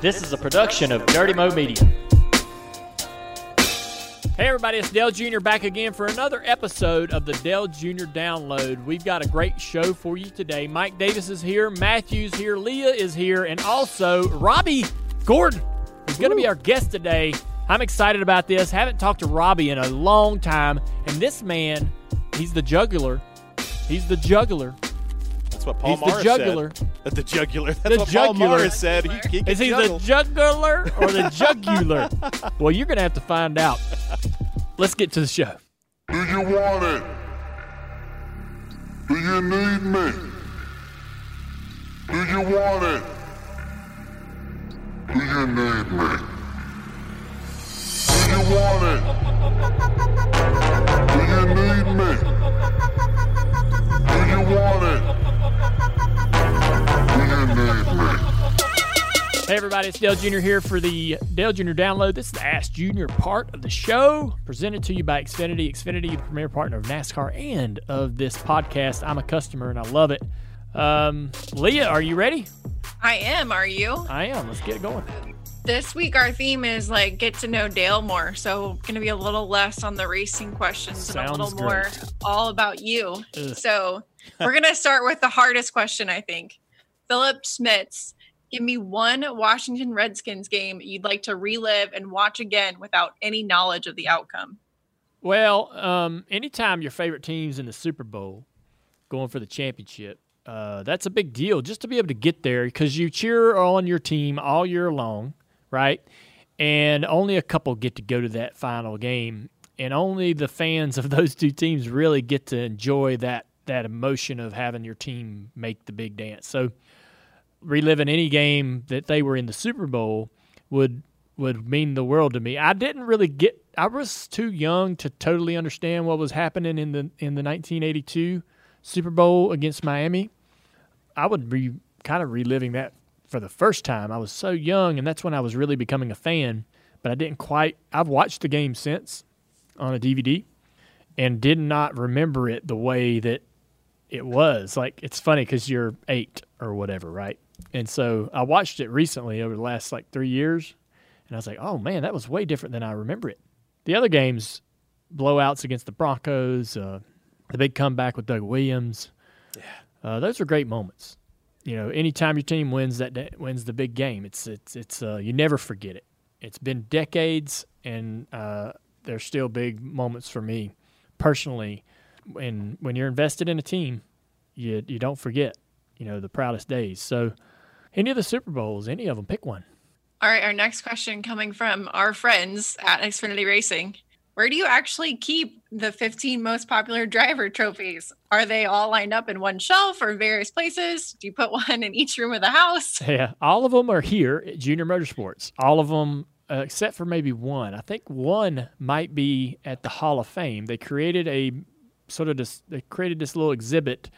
This is a production of Dirty Mo Media. Hey everybody, it's Dale Jr. back again for another episode of the Dale Jr. Download. We've got a great show for you today. Mike Davis is here, Matthew's here, Leah is here, and also Robby Gordon is going to be our guest today. I'm excited about this. Haven't talked to Robby in a long time, and this man, he's the juggler. He's the juggler. That's what Paul He's the Morris jugular. said. Uh, The jugular. That's The what Paul jugular. Morris said. He, he can Is he juggle. the jugular or the jugular? well, you're going to have to find out. Let's get to the show. Do you want it? Do you need me? Do you want it? Do you need me? Do you want it? Do you need me? Do you want it? Do you need me? Hey, everybody, it's Dale Jr. here for the Dale Jr. Download. This is the Ask Junior part of the show, presented to you by Xfinity. Xfinity, the premier partner of NASCAR and of this podcast. I'm a customer and I love it. Um, Leah, are you ready? I am. Are you? I am. Let's get going. This week our theme is like get to know Dale more. So going to be a little less on the racing questions and a Sounds little more all about you. Ugh. So we're going to start with the hardest question, I think. Philip Smits, give me one Washington Redskins game you'd like to relive and watch again without any knowledge of the outcome. Well, um, anytime your favorite team's in the Super Bowl going for the championship, uh, that's a big deal just to be able to get there because you cheer on your team all year long, right? And only a couple get to go to that final game. And only the fans of those two teams really get to enjoy that that emotion of having your team make the big dance. So reliving any game that they were in the Super Bowl would would mean the world to me. I didn't really get I was too young to totally understand what was happening in the in the 1982 Super Bowl against Miami. I would be kind of reliving that for the first time. I was so young and that's when I was really becoming a fan, but I didn't quite I've watched the game since on a DVD and did not remember it the way that it was. Like it's funny cuz you're 8 or whatever, right? And so I watched it recently over the last like 3 years and I was like, "Oh man, that was way different than I remember it." The other games, blowouts against the Broncos, uh, the big comeback with Doug Williams, yeah, uh, those are great moments. You know, anytime your team wins that wins the big game, it's it's it's uh, you never forget it. It's been decades, and uh, they're still big moments for me personally. And when you're invested in a team, you you don't forget. You know the proudest days. So, any of the Super Bowls, any of them, pick one. All right, our next question coming from our friends at Xfinity Racing. Where do you actually keep the 15 most popular driver trophies? Are they all lined up in one shelf or various places? Do you put one in each room of the house? Yeah, all of them are here at Junior Motorsports. All of them, uh, except for maybe one. I think one might be at the Hall of Fame. They created a sort of this. They created this little exhibit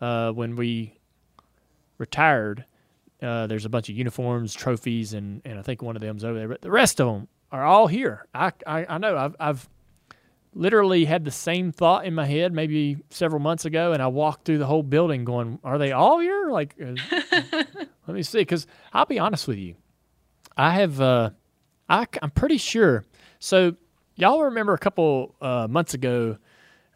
uh, when we retired. Uh, there's a bunch of uniforms, trophies, and, and I think one of them's over there. But the rest of them are all here. I I, I know. I've I've literally had the same thought in my head maybe several months ago, and I walked through the whole building going, "Are they all here?" Like, uh, let me see. Because I'll be honest with you, I have. Uh, I, I'm pretty sure. So y'all remember a couple uh, months ago?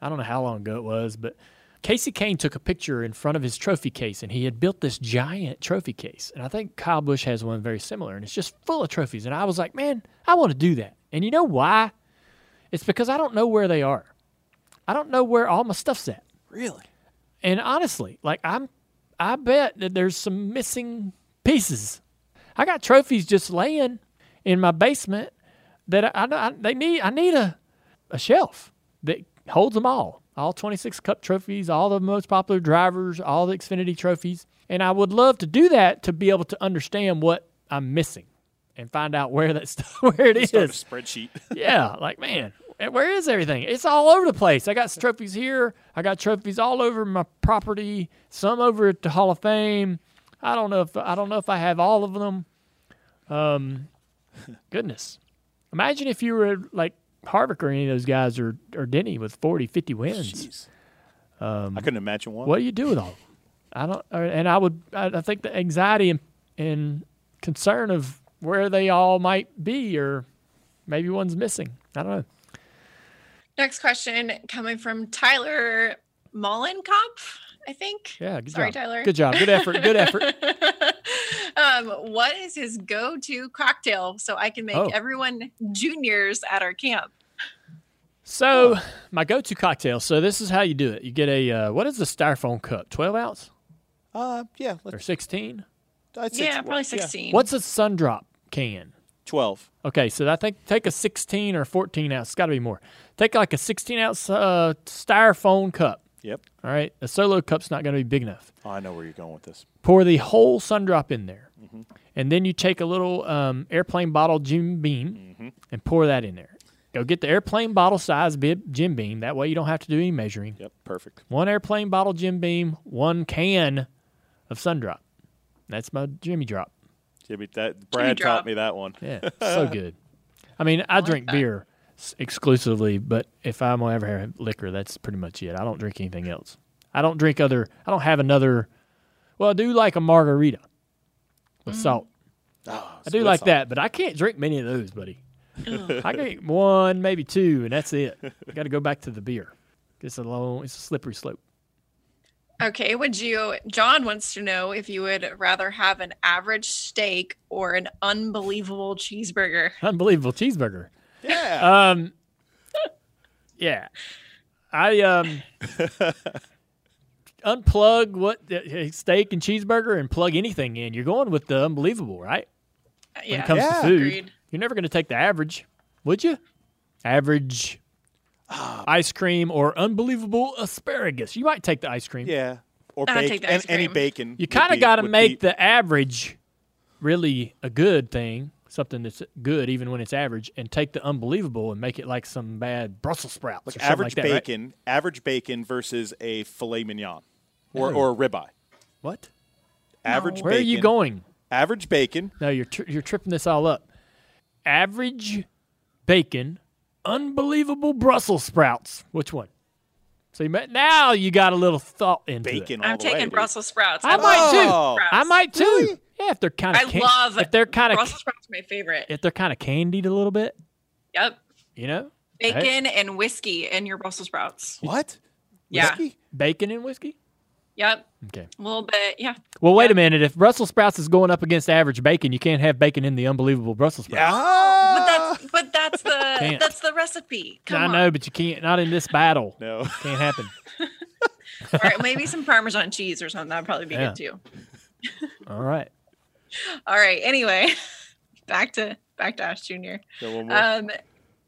I don't know how long ago it was, but Kasey Kahne took a picture in front of his trophy case, and he had built this giant trophy case. And I think Kyle Busch has one very similar, and it's just full of trophies. And I was like, man, I want to do that. And you know why? It's because I don't know where they are. I don't know where all my stuff's at. Really? And honestly, like I'm, I bet that there's some missing pieces. I got trophies just laying in my basement that I, I, I they need. I need a, a shelf that holds them all. All 26 Cup trophies, all the most popular drivers, all the Xfinity trophies, and I would love to do that to be able to understand what I'm missing and find out where that stuff where it a spreadsheet. yeah, like man, where is everything? It's all over the place. I got trophies here. I got trophies all over my property. Some over at the Hall of Fame. I don't know if I don't know if I have all of them. Um, goodness, imagine if you were like Harvick or any of those guys or or Denny with 40, 50 wins. Jeez. Um, I couldn't imagine one. What do you do with all? I don't. And I would. I I think the anxiety and, and concern of where they all might be, or maybe one's missing. I don't know. Next question coming from Tyler Mollenkopf, I think. Yeah, good Sorry, job. Tyler. Good job. Good effort. Good effort. um, what is his go-to cocktail so I can make Oh. everyone juniors at our camp? So my go-to cocktail. So this is how you do it. You get a uh, what is the styrofoam cup? Twelve ounce Uh, yeah. or Let's, sixteen? Yeah, tw- probably 16. What's a sundrop can? Twelve. Okay, so I think take a 16 or 14 ounce. It's got to be more. Take like a 16 ounce uh, styrofoam cup. Yep. All right, a solo cup's not going to be big enough. Oh, I know where you're going with this. Pour the whole sun drop in there, Mm-hmm. and then you take a little um, airplane bottle Jim Beam Mm-hmm. and pour that in there. Go get the airplane bottle size bib Jim Beam. That way you don't have to do any measuring. Yep. Perfect. One airplane bottle Jim Beam, one can of sun drop. That's my Jimmy drop. Jimmy, that Brad drop. taught me that one. Yeah, so good. I mean, I, like drink that. beer s- exclusively, but if I'm gonna ever have liquor, that's pretty much it. I don't drink anything else. I don't drink other. I don't have another. Well, I do like a margarita with salt. Oh, I do like that, but I can't drink many of those, buddy. I drink one, maybe two, and that's it. I got to go back to the beer. It's a long. It's a slippery slope. Okay, would you? John wants to know if you would rather have an average steak or an unbelievable cheeseburger. Unbelievable cheeseburger. Yeah. Um, yeah, I um unplug what uh, steak and cheeseburger and plug anything in. You're going with the unbelievable, right? When yeah, it comes Yeah. to food, agreed. you're never going to take the average, would you? Average Ah. ice cream or unbelievable asparagus. You might take the ice cream. yeah. Or bacon. take the And any bacon. You kind of got to make be- the average really a good thing, something that's good even when it's average, and take the unbelievable and make it like some bad Brussels sprouts or something average like that, right? bacon. Average bacon versus a filet mignon, or No. or a ribeye. What? Average. Where are you going? Average bacon. No, you're tri- you're tripping this all up. Average bacon, unbelievable Brussels sprouts. Which one? So you, met, now you got a little thought into it. Bacon. all I'm the way, taking dude. Brussels sprouts. I love might too. Sprouts. I might too. Really? Yeah, if they're kind of I love if they're kind of Brussels sprouts. are My favorite. if they're kind of candied a little bit, Yep, you know, bacon and whiskey in your Brussels sprouts. What? Yeah. Whiskey? bacon and whiskey. Yep, Okay. a little bit. Yeah, Well, wait Yeah. a minute. If Brussels sprouts is going up against average bacon, you can't have bacon in the unbelievable Brussels sprouts. Yeah. Oh, but that's but that's the that's the recipe. Come I on. know, but you can't. Not in this battle. No. Can't happen. All right, maybe some Parmesan cheese or something. That'd probably be Yeah. good too. All right. All right. Anyway, back to back to Ask Junior. Got one more? Um,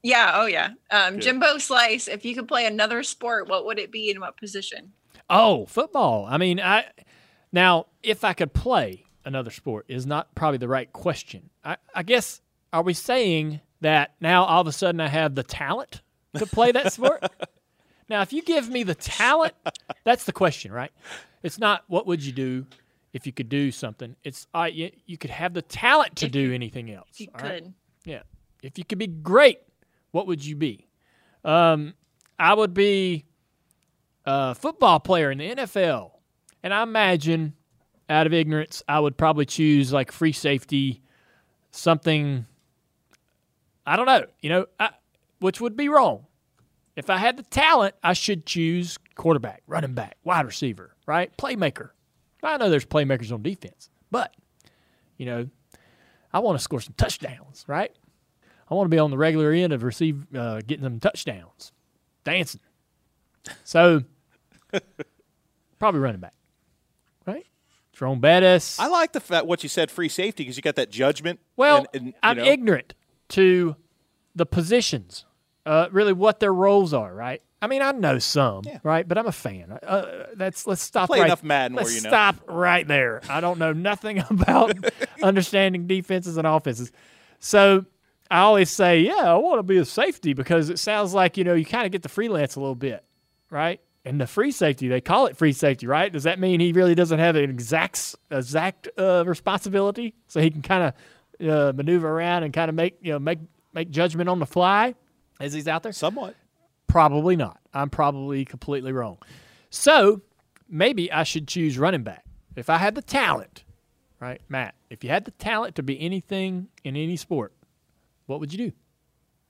yeah. Oh yeah. Um, Good. Jimbo Slice. If you could play another sport, what would it be and what position? Oh, football. I mean, I now if I could play another sport is not probably the right question. I, I guess are we saying that now all of a sudden I have the talent to play that sport? now, if you give me the talent, that's the question, right? It's not what would you do if you could do something. It's uh, you, you could have the talent to If do you- anything else. If you all right? could. Yeah. If you could be great, what would you be? Um, I would be a football player in the NFL. And I imagine, out of ignorance, I would probably choose like free safety, something. I don't know, you know, I, which would be wrong. If I had the talent, I should choose quarterback, running back, wide receiver, right? Playmaker. I know there's playmakers on defense, but, you know, I want to score some touchdowns, right? I want to be on the regular end of receive uh, getting them touchdowns, dancing. So probably running back, right? Jerome Bettis. I like the fact what you said, free safety, because you got that judgment. well, and, and, I'm know, ignorant to the positions, uh, really what their roles are, right? I mean, I know some, Yeah. right? But I'm a fan. Uh, that's let's stop. Play right, enough Madden let's you know. stop right there. I don't know nothing about understanding defenses and offenses, so I always say, yeah, I want to be a safety because it sounds like you know you kind of get the freelance a little bit, right? And the free safety, they call it free safety, right? Does that mean he really doesn't have an exact exact uh, responsibility, so he can kind of uh, maneuver around and kind of make you know make make judgment on the fly as he's out there? somewhat. Probably not. I'm probably completely wrong. So maybe I should choose running back if I had the talent, right? Matt, if you had the talent to be anything in any sport, what would you do?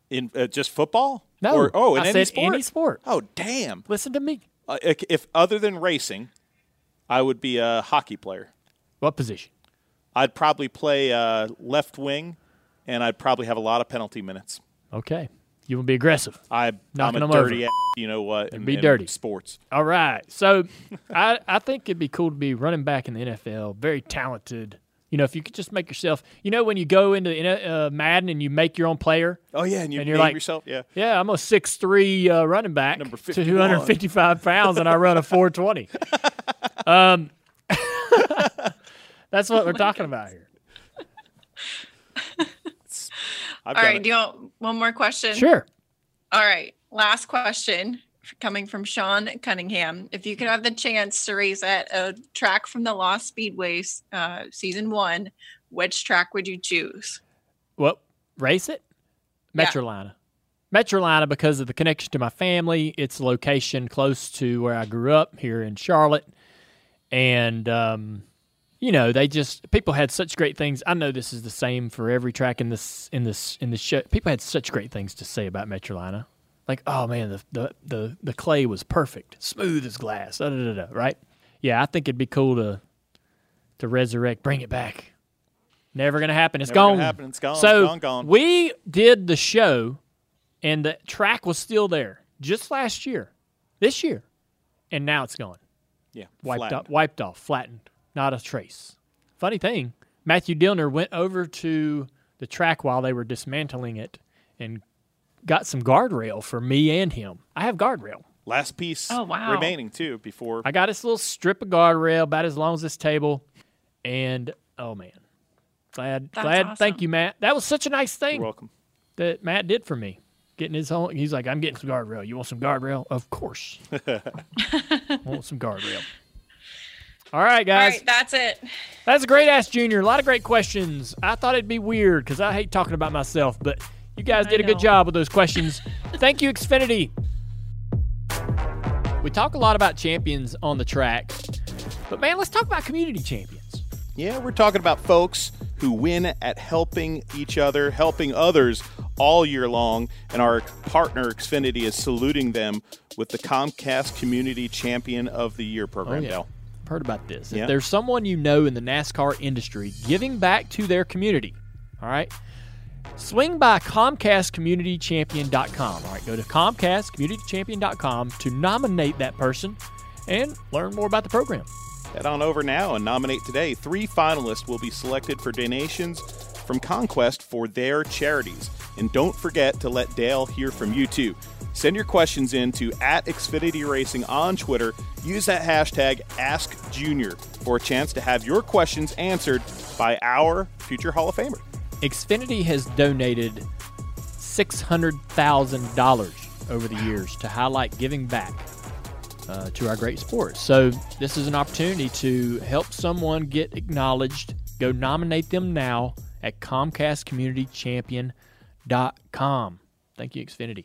In uh, just football? No. Or, oh, in I any said sport? any sport. Oh, damn. Listen to me. Uh, if- if other than racing, I would be a hockey player. What position? I'd probably play uh, left wing, and I'd probably have a lot of penalty minutes. Okay. You will be aggressive. I, I'm Knocking a them dirty, over. ass, you know what? in- be dirty. Sports. All right. So I, I think it'd be cool to be running back in the NFL. Very talented. You know, if you could just make yourself, you know, when you go into uh, Madden and you make your own player. Oh yeah, and you And you're name like- yourself. Yeah. Yeah, I'm a six three uh, running back, Number to 51. 255 pounds, and I run a 420. um, that's what we're talking about here. I've All done right. it. Do you want one more question? Sure. All right. Last question coming from Sean Cunningham. If you could have the chance to race at a track from the Lost Speedways uh, season one, which track would you choose? Well, race it? Yeah. Metrolina. Metrolina because of the connection to my family. Its location close to where I grew up here in Charlotte, and um, you know they just people had such great things. I know this is the same for every track in this in this in the show. People had such great things to say about Metrolina. Like, oh man, the the the, the clay was perfect, smooth as glass. Da, da, da, da, right? Yeah, I think it'd be cool to to resurrect, bring it back. Never gonna happen. It's Never gone. happen. It's gone. So Gone, gone. we did the show, and the track was still there just last year, this year, and now it's gone. Yeah. Wiped flattened. off, wiped off, flattened, not a trace. Funny thing, Matthew Dillner went over to the track while they were dismantling it and got some guardrail for me and him. I have guardrail. Last piece. Oh, wow. Remaining too before. I got this little strip of guardrail about as long as this table, and oh man, glad, That's glad. awesome. Thank you, Matt. That was such a nice thing. You're welcome. that Matt did for me. Getting his own, he's like, I'm getting some guardrail. You want some guardrail? Of course. want some guardrail. All right, guys. right. That's it. That's a great Ask Junior. A lot of great questions. I thought it'd be weird because I hate talking about myself, but you guys I did a good job with those questions. Thank you, Xfinity. We talk a lot about champions on the track, but man, let's talk about community champions. Yeah, we're talking about folks who win at helping each other, helping others all year long, and our partner Xfinity is saluting them with the Comcast Community Champion of the Year program. Oh, yeah. Heard about this. If there's someone you know in the NASCAR industry giving back to their community, all right, swing by ComcastCommunityChampion.com. All right, go to ComcastCommunityChampion.com to nominate that person and learn more about the program. Head on over now and nominate today. Three finalists will be selected for donations from Comcast for their charities. And don't forget to let Dale hear from you too. Send your questions in to at Xfinity Racing on Twitter. Use that hashtag AskJunior for a chance to have your questions answered by our future Hall of Famer. Xfinity has donated $600,000 over the years to highlight giving back uh, to our great sports. So, this is an opportunity to help someone get acknowledged. Go nominate them now at ComcastCommunityChampion.com. Thank you, Xfinity.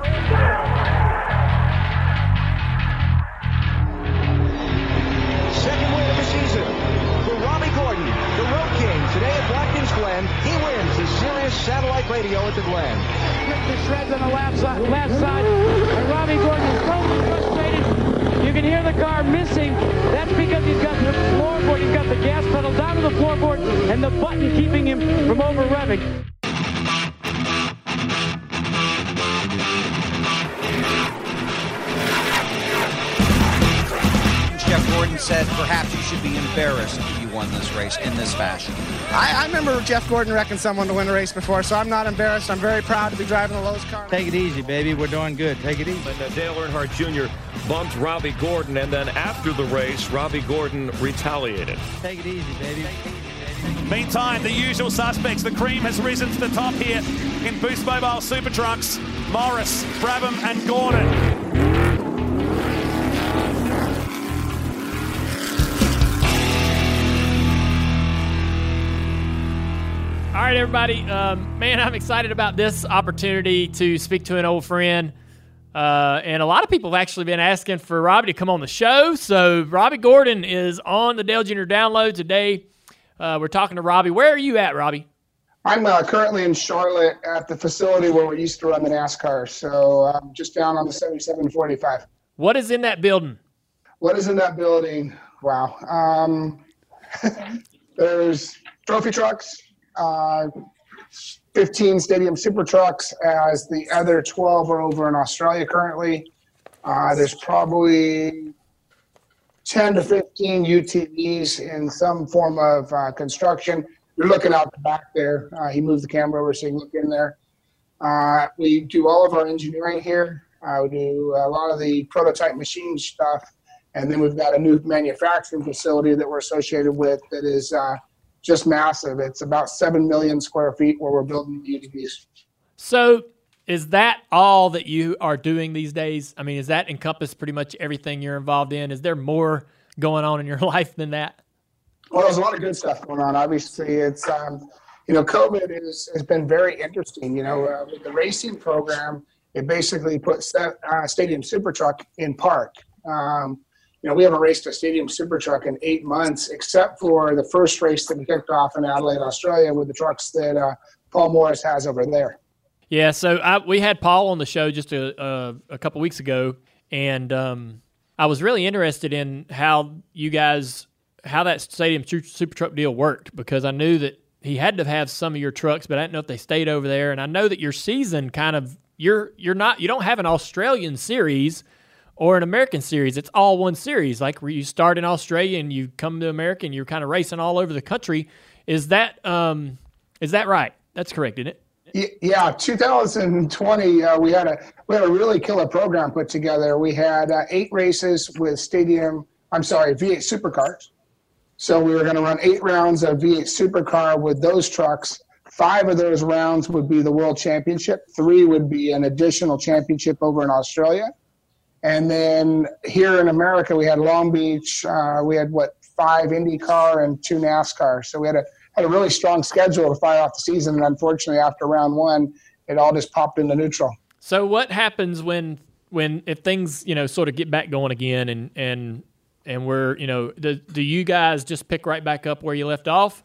Radio at the Glen. ripped to shreds on the left side, left side. And Robby Gordon is totally frustrated. You can hear the car missing, that's because he's got the floorboard, he's got the gas pedal down to the floorboard, and the button keeping him from over revving. Gordon said perhaps you should be embarrassed if you won this race in this fashion. I, I remember Jeff Gordon wrecking someone to win a race before, so I'm not embarrassed. I'm very proud to be driving the Lowe's car. Take it easy, baby. We're doing good. Take it easy. And uh, Dale Earnhardt Jr. bumped Robby Gordon, and then after the race, Robby Gordon retaliated. Take it easy, baby. Meantime, the usual suspects. The cream has risen to the top here in Boost Mobile Super Trucks. Morris, Brabham, and Gordon. All right, everybody. Um, man, I'm excited about this opportunity to speak to an old friend. Uh, and a lot of people have actually been asking for Robby to come on the show. So, Robby Gordon is on the Dale Jr. download today. Uh, we're talking to Robby. Where are you at, Robby? I'm uh, currently in Charlotte at the facility where we used to run the NASCAR. So, I'm just down on the 7745. What is in that building? What is in that building? Wow. Um, there's trophy trucks, 15 stadium super trucks, as the other 12 are over in Australia currently. Uh, there's probably 10 to 15 UTVs in some form of uh, construction. You're looking out the back there. Uh, he moved the camera over so you can look in there. Uh, we do all of our engineering here. Uh, we do a lot of the prototype machine stuff. And then we've got a new manufacturing facility that we're associated with that is uh, just massive. It's about 7 million square feet where we're building the UTVs. So, is that all that you are doing these days? I mean, does that encompass pretty much everything you're involved in? Is there more going on in your life than that? Well, there's a lot of good stuff going on. Obviously, it's um, you know, COVID is, has been very interesting. You know, uh, with the racing program, it basically puts that uh, Stadium Super Truck in park. Um, you know, we haven't raced a Stadium Super Truck in eight months, except for the first race that we kicked off in Adelaide, Australia, with the trucks that uh, Paul Morris has over there. Yeah, so I, we had Paul on the show just a, a, a couple weeks ago, and um, I was really interested in how you guys, how that Stadium Super Truck deal worked because I knew that he had to have some of your trucks, but I didn't know if they stayed over there. And I know that your season kind of you're you're not you don't have an Australian series or an American series. It's all one series. Like where you start in Australia and you come to America and you're kind of racing all over the country. Is that um, is that right? That's correct, isn't it? Yeah, 2020 uh, we had a we had a really killer program put together. We had uh, eight races with Stadium. I'm sorry, V8 supercars. So we were going to run eight rounds of V8 supercar with those trucks. Five of those rounds would be the World Championship. Three would be an additional championship over in Australia. And then here in America, we had Long Beach. Uh, we had what five IndyCar and two NASCAR. So we had a had a really strong schedule to fire off the season. And unfortunately, after round one, it all just popped into neutral. So what happens when when if things you know sort of get back going again and and and we're you know do, do you guys just pick right back up where you left off?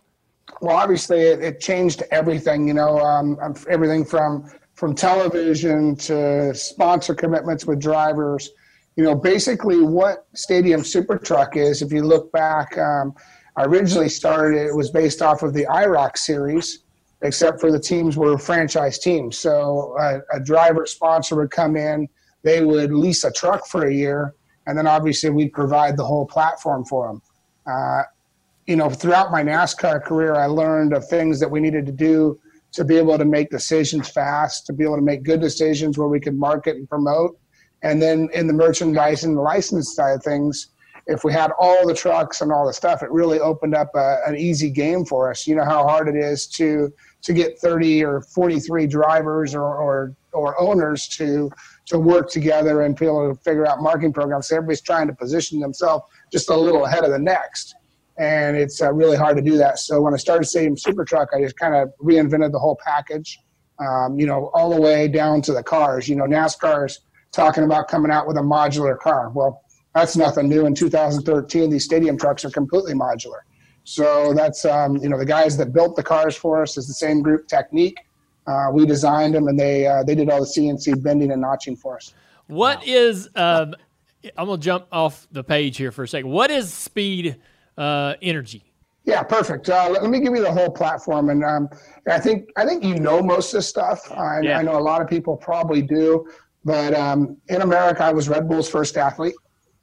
Well, obviously, it, it changed everything. You know, um, everything from from television to sponsor commitments with drivers. You know, basically what Stadium Super Truck is, if you look back, um, I originally started it was based off of the IROC series, except for the teams were franchise teams. So a, driver sponsor would come in, they would lease a truck for a year, and then obviously we'd provide the whole platform for them. Uh, you know, throughout my NASCAR career, I learned of things that we needed to do to be able to make decisions fast, to be able to make good decisions where we could market and promote. And then in the merchandise and the license side of things, if we had all the trucks and all the stuff, it really opened up a, an easy game for us. You know how hard it is to to get 30 or 43 drivers or, or, or owners to to work together and be able to figure out marketing programs. Everybody's trying to position themselves just a little ahead of the next and it's uh, really hard to do that. So when I started Stadium Super Truck, I just kind of reinvented the whole package, um, you know, all the way down to the cars. You know, NASCAR's talking about coming out with a modular car. Well, that's nothing new. In 2013, these stadium trucks are completely modular. So that's um, you know the guys that built the cars for us is the same group Technique. Uh, we designed them, and they uh, they did all the CNC bending and notching for us. What wow. is um, I'm gonna jump off the page here for a second. What is Speed uh, Energy? Yeah, perfect. Uh, let, let me give you the whole platform, and um, I think I think you know most of this stuff. I, Yeah. I know a lot of people probably do, but um, in America, I was Red Bull's first athlete.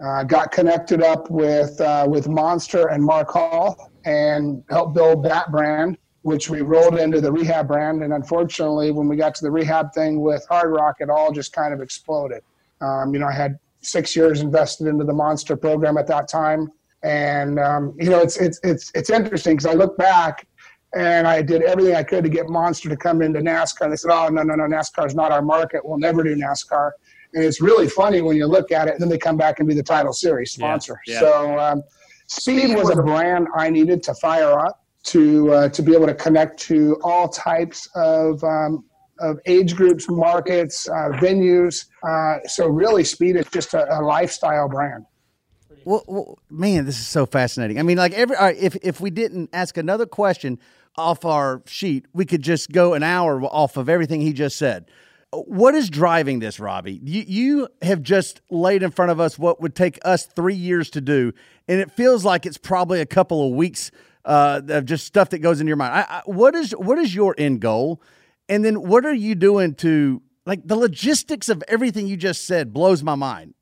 Uh, got connected up with uh, with Monster and Mark Hall, and helped build that brand, which we rolled into the rehab brand. And unfortunately, when we got to the rehab thing with Hard Rock, it all just kind of exploded. Um, you know, I had six years invested into the Monster program at that time, and um, you know, it's it's it's it's interesting because I look back and I did everything I could to get Monster to come into NASCAR. And they said, "Oh no, no, no, NASCAR is not our market. We'll never do NASCAR." And it's really funny when you look at it, and then they come back and be the title series sponsor. yeah. So, um, Speed was a brand I needed to fire up to uh, to be able to connect to all types of um, of age groups, markets, uh, venues. Uh, so, really, Speed is just a, a lifestyle brand. Well, well, man, this is so fascinating. I mean, like every if if we didn't ask another question off our sheet, we could just go an hour off of everything he just said. What is driving this, Robby? You you have just laid in front of us what would take us three years to do, and it feels like it's probably a couple of weeks uh, of just stuff that goes into your mind. I, I, what is what is your end goal, and then what are you doing to like the logistics of everything you just said blows my mind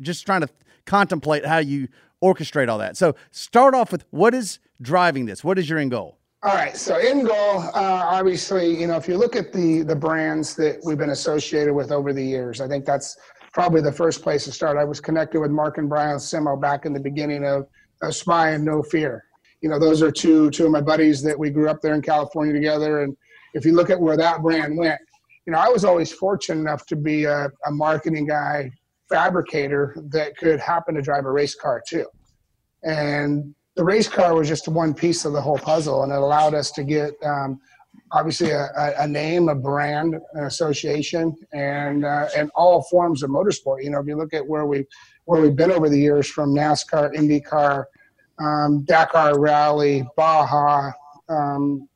just trying to contemplate how you orchestrate all that. So start off with what is driving this? What is your end goal? All right. So end goal, uh, obviously, you know, if you look at the the brands that we've been associated with over the years, I think that's probably the first place to start. I was connected with Mark and Brian Simo back in the beginning of, of Spy and No Fear. You know, those are two two of my buddies that we grew up there in California together. And if you look at where that brand went, you know, I was always fortunate enough to be a, a marketing guy, fabricator that could happen to drive a race car too. And the race car was just one piece of the whole puzzle, and it allowed us to get um, obviously a, a, name, a brand, an association, and uh, and all forms of motorsport. You know, if you look at where we where we've been over the years, from NASCAR, IndyCar, um, Dakar Rally, Baja, um,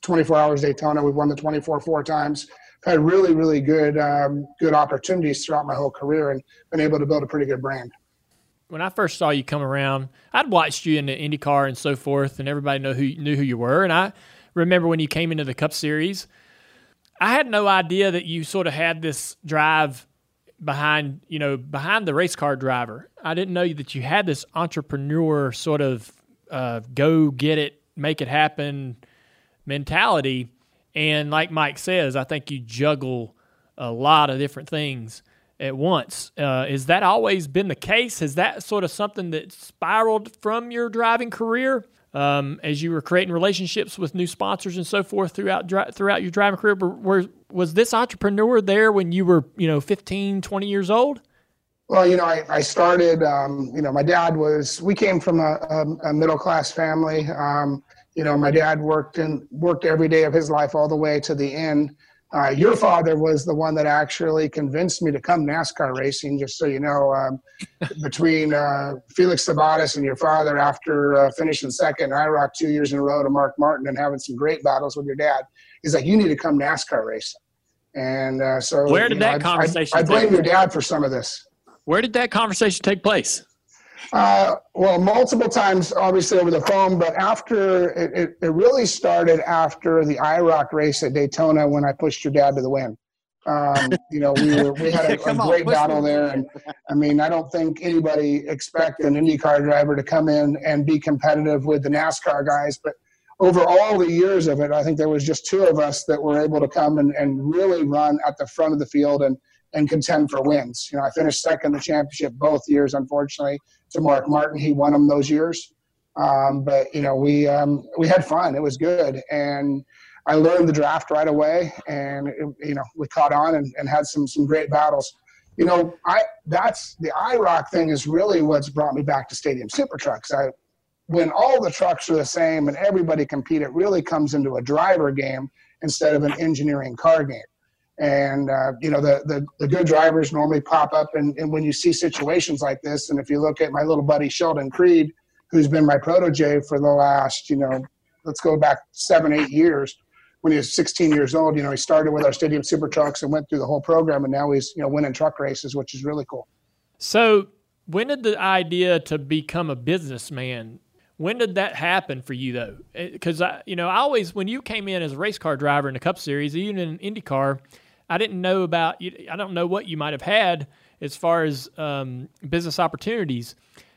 24 Hours Daytona. We've won the 24 four times. Had really, really good um, good opportunities throughout my whole career, and been able to build a pretty good brand when I first saw you come around, I'd watched you in the IndyCar and so forth, and everybody know who knew who you were. And I remember when you came into the Cup Series, I had no idea that you sort of had this drive behind, you know, behind the race car driver. I didn't know that you had this entrepreneur sort of uh, go get it, make it happen mentality. And like Mike says, I think you juggle a lot of different things at once. Uh, is that always been the case? Has that sort of something that spiraled from your driving career um, as you were creating relationships with new sponsors and so forth throughout dri- throughout your driving career? Were, was this entrepreneur there when you were you know 15, 20 years old? Well, you know, I, I started, um, you know, my dad was, we came from a, a, a middle class family. Um, you know, my dad worked and worked every day of his life all the way to the end. Uh, your father was the one that actually convinced me to come NASCAR racing. Just so you know, um, between uh, Felix Sabates and your father, after uh, finishing second, I rocked two years in a row to Mark Martin and having some great battles with your dad. He's like, "You need to come NASCAR racing." And uh, so, Where did you know, that I- I- conversation I, blame take your dad for some of this. Where did that conversation take place? Uh, well, multiple times, obviously over the phone, but after it, it, it really started after the IROC race at Daytona when I pushed your dad to the win. Um, you know, we were we had a, a Come on, great battle there, and I mean, I don't think anybody expect an IndyCar driver to come in and be competitive with the NASCAR guys, but over all the years of it, I think there was just two of us that were able to come and, and really run at the front of the field and and contend for wins. You know, I finished second in the championship both years, unfortunately, to Mark Martin. He won them those years. Um, but you know, we um, we had fun. It was good, and I learned the draft right away, and it, you know, we caught on and, and had some some great battles. You know, I that's the IROC thing is really what's brought me back to Stadium Super Trucks. I when all the trucks are the same and everybody compete, it really comes into a driver game instead of an engineering car game. And uh, you know the, the the good drivers normally pop up, and, and when you see situations like this, and if you look at my little buddy Sheldon Creed, who's been my protege for the last you know let's go back seven eight years. When he was 16 years old, you know he started with our Stadium Super Trucks and went through the whole program, and now he's you know winning truck races, which is really cool. So when did the idea to become a businessman? When did that happen for you though? Because I, you know, I always when you came in as a race car driver in the Cup Series, even in IndyCar, I didn't know about you. I don't know what you might have had as far as um, business opportunities.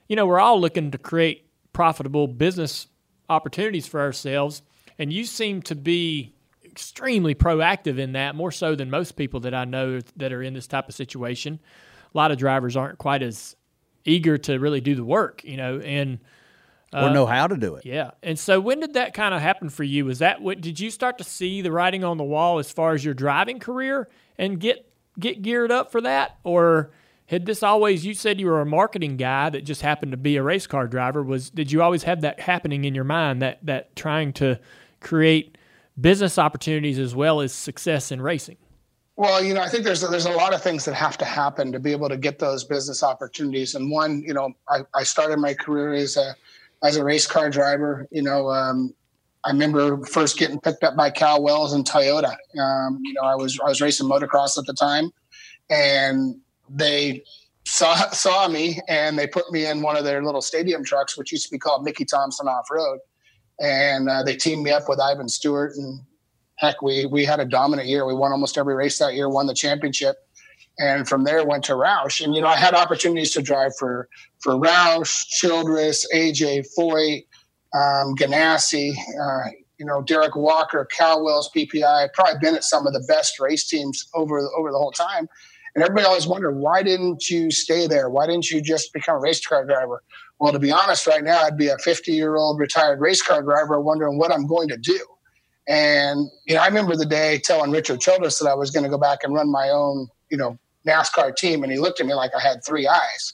You know, we're all looking to create profitable business opportunities for ourselves, and you seem to be extremely proactive in that, more so than most people that I know that are in this type of situation. A lot of drivers aren't quite as eager to really do the work, you know, and or uh, know how to do it. Yeah. And so when did that kind of happen for you? Was that what did you start to see the writing on the wall as far as your driving career and get get geared up for that or had this always you said you were a marketing guy that just happened to be a race car driver was did you always have that happening in your mind that that trying to create business opportunities as well as success in racing well, you know, I think there's there's a lot of things that have to happen to be able to get those business opportunities. And one, you know, I, I started my career as a as a race car driver. You know, um, I remember first getting picked up by Cal Wells and Toyota. Um, you know, I was I was racing motocross at the time, and they saw saw me and they put me in one of their little stadium trucks, which used to be called Mickey Thompson Off Road, and uh, they teamed me up with Ivan Stewart and heck, we we had a dominant year. We won almost every race that year, won the championship, and from there went to Roush. And you know, I had opportunities to drive for for Roush, Childress, AJ Foyt, um, Ganassi, uh, you know, Derrick Walker, Cal Wells, PPI. Probably been at some of the best race teams over over the whole time. And everybody always wondered, why didn't you stay there? Why didn't you just become a race car driver? Well, to be honest, right now, I'd be a 50 year old retired race car driver wondering what I'm going to do. And, you know, I remember the day telling Richard Childress that I was going to go back and run my own, you know, NASCAR team. And he looked at me like I had three eyes.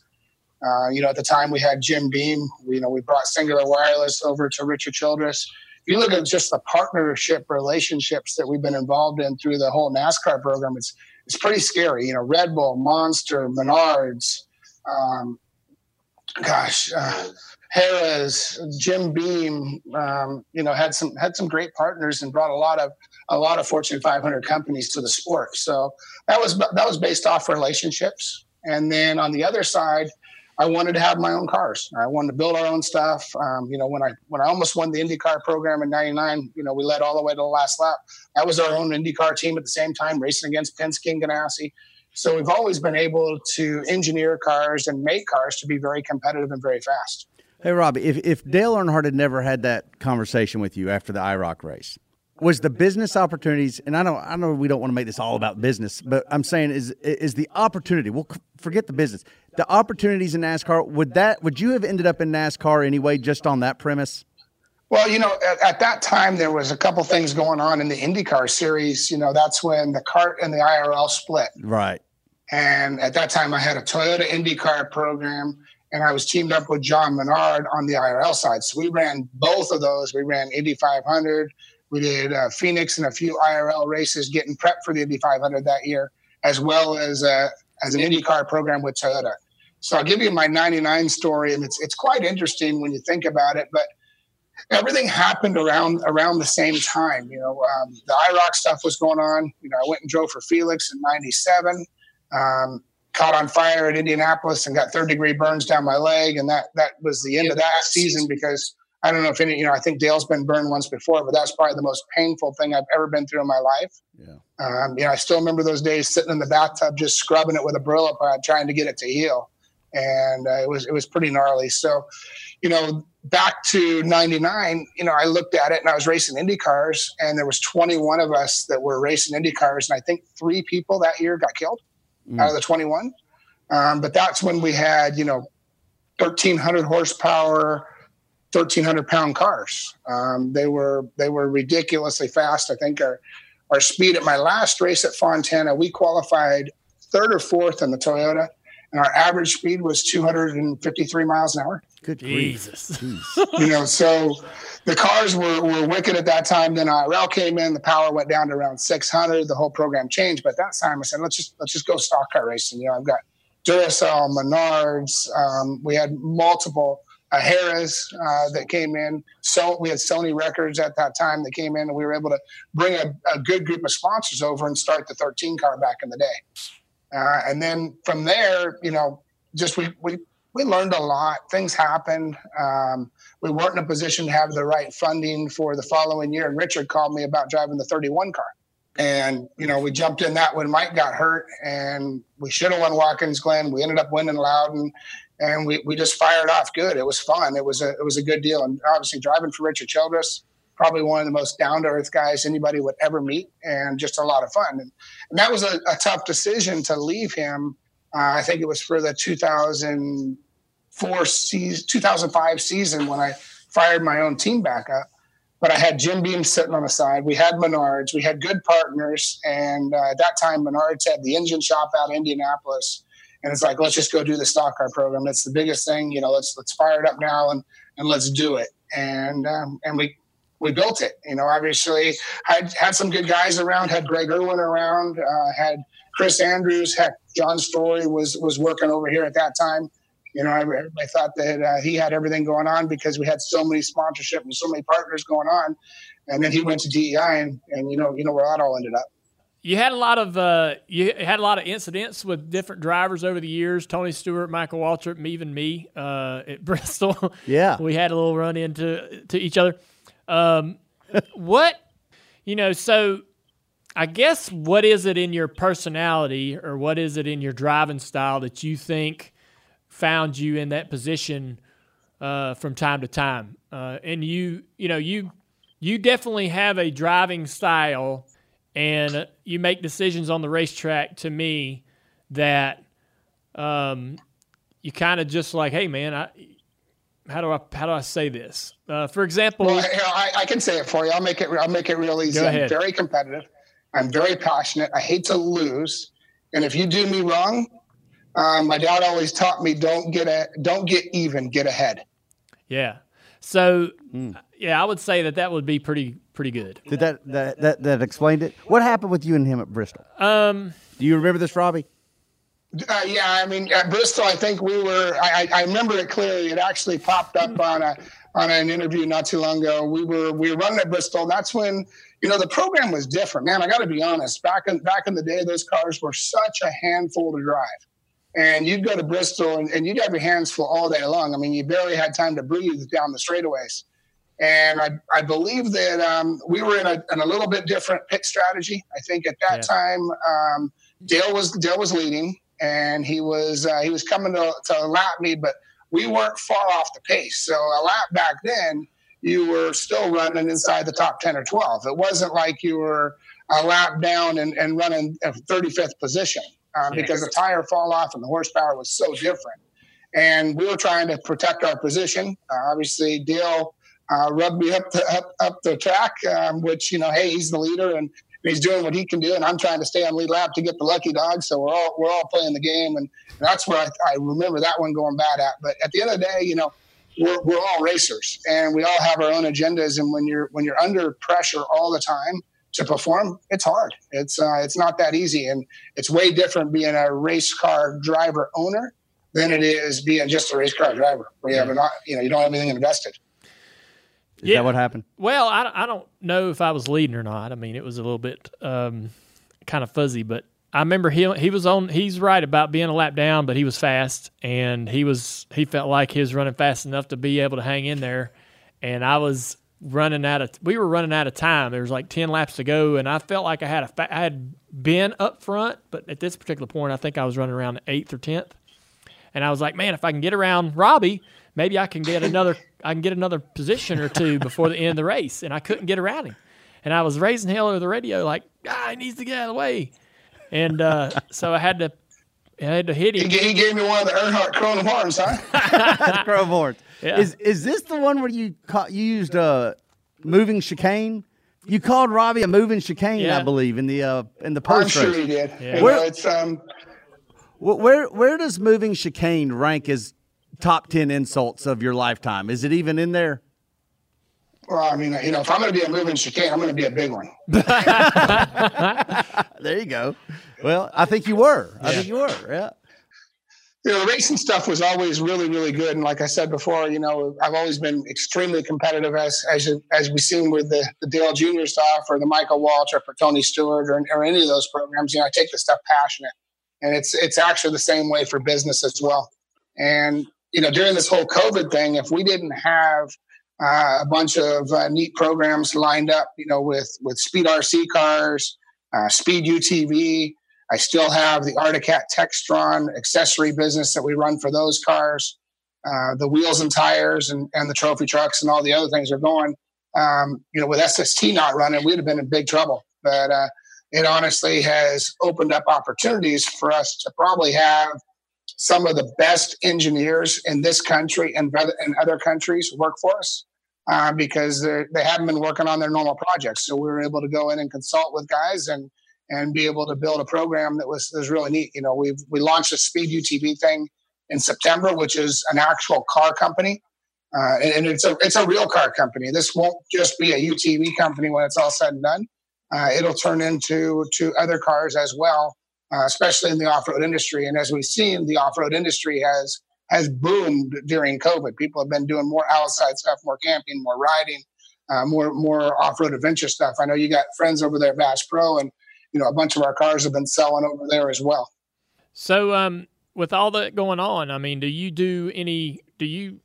Uh, you know, at the time we had Jim Beam. You know, we brought Cingular Wireless over to Richard Childress. If you look at just the partnership relationships that we've been involved in through the whole NASCAR program, it's it's pretty scary. You know, Red Bull, Monster, Menards, um, gosh, uh, Harrah's, Jim Beam, um, you know, had some had some great partners and brought a lot of a lot of Fortune 500 companies to the sport. So that was that was based off relationships. And then on the other side, I wanted to have my own cars. I wanted to build our own stuff. Um, you know, when I when I almost won the IndyCar program in '99, you know, we led all the way to the last lap. That was our own IndyCar team at the same time, racing against Penske and Ganassi. So we've always been able to engineer cars and make cars to be very competitive and very fast. Hey, Robby, if, if Dale Earnhardt had never had that conversation with you after the IROC race, was the business opportunities, and I know I know we don't want to make this all about business, but I'm saying is is the opportunity. We'll forget the business. The opportunities in NASCAR would that would you have ended up in NASCAR anyway, just on that premise? Well, you know, at, at, that time there was a couple things going on in the IndyCar series. You know, that's when the CART and the IRL split. Right. And at that time, I had a Toyota IndyCar program and I was teamed up with John Menard on the IRL side. So we ran both of those. We ran Indy 500. We did uh, Phoenix and a few IRL races, getting prepped for the Indy 500 that year, as well as uh, as an IndyCar program with Toyota. So I'll give you my '99 story, and it's it's quite interesting when you think about it. But everything happened around around the same time. You know, um, the IROC stuff was going on. You know, I went and drove for Felix in '97. Um, caught on fire at Indianapolis and got third degree burns down my leg. And that, that was the end of that season because I don't know if any, you know, I think Dale's been burned once before, but that's probably the most painful thing I've ever been through in my life. Yeah. Um, you know, I still remember those days sitting in the bathtub, just scrubbing it with a Brillo pad, trying to get it to heal. And uh, it was, it was pretty gnarly. So, you know, back to 99, you know, I looked at it and I was racing Indy cars and there was 21 of us that were racing Indy cars. And I think three people that year got killed mm. out of the 21. Um, but that's when we had, you know, 1300 horsepower, 1300 pound cars. Um, they were, they were ridiculously fast. I think our, our speed at my last race at Fontana, we qualified third or fourth in the Toyota and our average speed was 253 miles an hour. Good Jesus. you know, so the cars were, were wicked at that time. Then IRL came in, the power went down to around 600. The whole program changed. But that time I said, let's just let's just go stock car racing. You know, I've got Duracell, Menards. Um, we had multiple uh, Harrah's uh, that came in. So we had Sony Records at that time that came in, and we were able to bring a, a good group of sponsors over and start the 13 car back in the day. Uh, and then from there, you know, just we, we we learned a lot. Things happened. Um, we weren't in a position to have the right funding for the following year. And Richard called me about driving the 31 car. And, you know, we jumped in that when Mike got hurt and we should have won Watkins Glen. We ended up winning Loudon and we, we just fired off good. It was fun. It was a, it was a good deal. And obviously driving for Richard Childress, probably one of the most down to earth guys anybody would ever meet and just a lot of fun. And, and that was a, a tough decision to leave him. Uh, I think it was for the 2004 season, 2005 season when I fired my own team back up but I had Jim Beam sitting on the side. We had Menards. We had good partners. And uh, at that time, Menards had the engine shop out in Indianapolis. And it's like, let's just go do the stock car program. It's the biggest thing. You know, let's let's fire it up now and and let's do it. And um, and we we built it. You know, obviously had had some good guys around. Had Greg Irwin around. Uh, had Chris Andrews. Heck, John Story was was working over here at that time. You know, everybody thought that uh, he had everything going on because we had so many sponsorship and so many partners going on. And then he went to DEI, and, and you know, you know where that all ended up. You had a lot of uh, you had a lot of incidents with different drivers over the years. Tony Stewart, Michael Waltrip, even me uh, at Bristol. Yeah, we had a little run into to each other. Um, what you know, so I guess what is it in your personality or what is it in your driving style that you think found you in that position uh, from time to time. Uh, and you, you know, you you definitely have a driving style, and you make decisions on the racetrack. To me, that um, you kind of just like, hey, man, I. How do I how do I say this? Uh, for example, well, I, I, can say it for you. I'll make it. I'll make it real easy. Go ahead. I'm very competitive. I'm very passionate. I hate to lose, and if you do me wrong, um, my dad always taught me don't get a don't get even, get ahead. Yeah. So mm. yeah, I would say that that would be pretty pretty good. Did that that that, that explained it? What happened with you and him at Bristol? Um, do you remember this, Robby? Uh, yeah, I mean at Bristol, I think we were. I, I remember it clearly. It actually popped up on a on an interview not too long ago. We were we were running at Bristol. that's when you know the program was different. Man, I got to be honest. Back in back in the day, those cars were such a handful to drive and you'd go to Bristol and, and, you'd have your hands full all day long. I mean, you barely had time to breathe down the straightaways. And I, I believe that um, we were in a, in a, little bit different pit strategy. I think at that yeah. time, um, Dale was Dale was leading, and he was uh, he was coming to, to lap me, but we weren't far off the pace. So a lap back then, you were still running inside the top ten or twelve. It wasn't like you were a lap down and, and running 35th position uh, because the tire fall off and the horsepower was so different. And we were trying to protect our position. Uh, obviously, Dale uh, rubbed me up the, up, up the track, um, which, you know, hey, he's the leader and he's doing what he can do. And I'm trying to stay on lead lap to get the lucky dog. So we're all, we're all playing the game. And that's where I, I remember that one going bad at. But at the end of the day, you know, we're, we're all racers and we all have our own agendas. And when you're, when you're under pressure all the time, to perform, it's hard. It's uh, it's not that easy, and it's way different being a race car driver owner than it is being just a race car driver, where you have not, you know, you don't have anything invested. Is yeah. that what happened? Well, I, I don't know if I was leading or not. I mean, it was a little bit um, kind of fuzzy, but I remember he he was on. He's right about being a lap down, but he was fast, and he was he felt like he was running fast enough to be able to hang in there. And I was running out of we were running out of time. There was like ten laps to go, and I felt like I had a I had been up front, but at this particular point, I think I was running around the eighth or tenth, and I was like, man, if I can get around Robby, maybe I can get another I can get another position or two before the end of the race, and I couldn't get around him, and I was raising hell over the radio like, ah, he needs to get out of the way, and uh, so I had to. I had to hit him. He, he gave me one of the Earnhardt Chrome horns, huh? Chrome horns. Yeah. Is is this the one where you caught, you used uh, moving chicane? You called Robby a moving chicane, yeah. I believe, in the uh, in the post I'm sure he did. Yeah. Where, it's um, where where does moving chicane rank as top ten insults of your lifetime? Is it even in there? Well, I mean, you know, if I'm going to be a moving chicane, I'm going to be a big one. there you go. Well, I think you were. I think you were. Yeah you know, the racing stuff was always really, really good. And like I said before, you know, I've always been extremely competitive as as as we've seen with the, the Dale Jr. stuff or the Michael Waltrip or for Tony Stewart or, or any of those programs. You know, I take the stuff passionate, and it's it's actually the same way for business as well. And you know, during this whole COVID thing, if we didn't have uh, a bunch of uh, neat programs lined up, you know, with with Speed RC cars, uh, Speed UTV. I still have the Arctic Cat Textron accessory business that we run for those cars. Uh, the wheels and tires and, and the trophy trucks and all the other things are going. Um, you know, with SST not running, we'd have been in big trouble. But uh, it honestly has opened up opportunities for us to probably have some of the best engineers in this country and in other countries work for us uh, because they haven't been working on their normal projects. So we were able to go in and consult with guys and and be able to build a program that was was really neat. You know, we we launched a Speed UTV thing in September, which is an actual car company, uh, and, and, it's a it's a real car company. This won't just be a UTV company when it's all said and done. Uh, it'll turn into to other cars as well, uh, especially in the off road industry. And as we've seen, the off road industry has has boomed during COVID. People have been doing more outside stuff, more camping, more riding, uh, more more off road adventure stuff. I know you got friends over there at Bass Pro, and you know a bunch of our cars have been selling over there as well. So, um, with all that going on, I mean, do you do any? Do you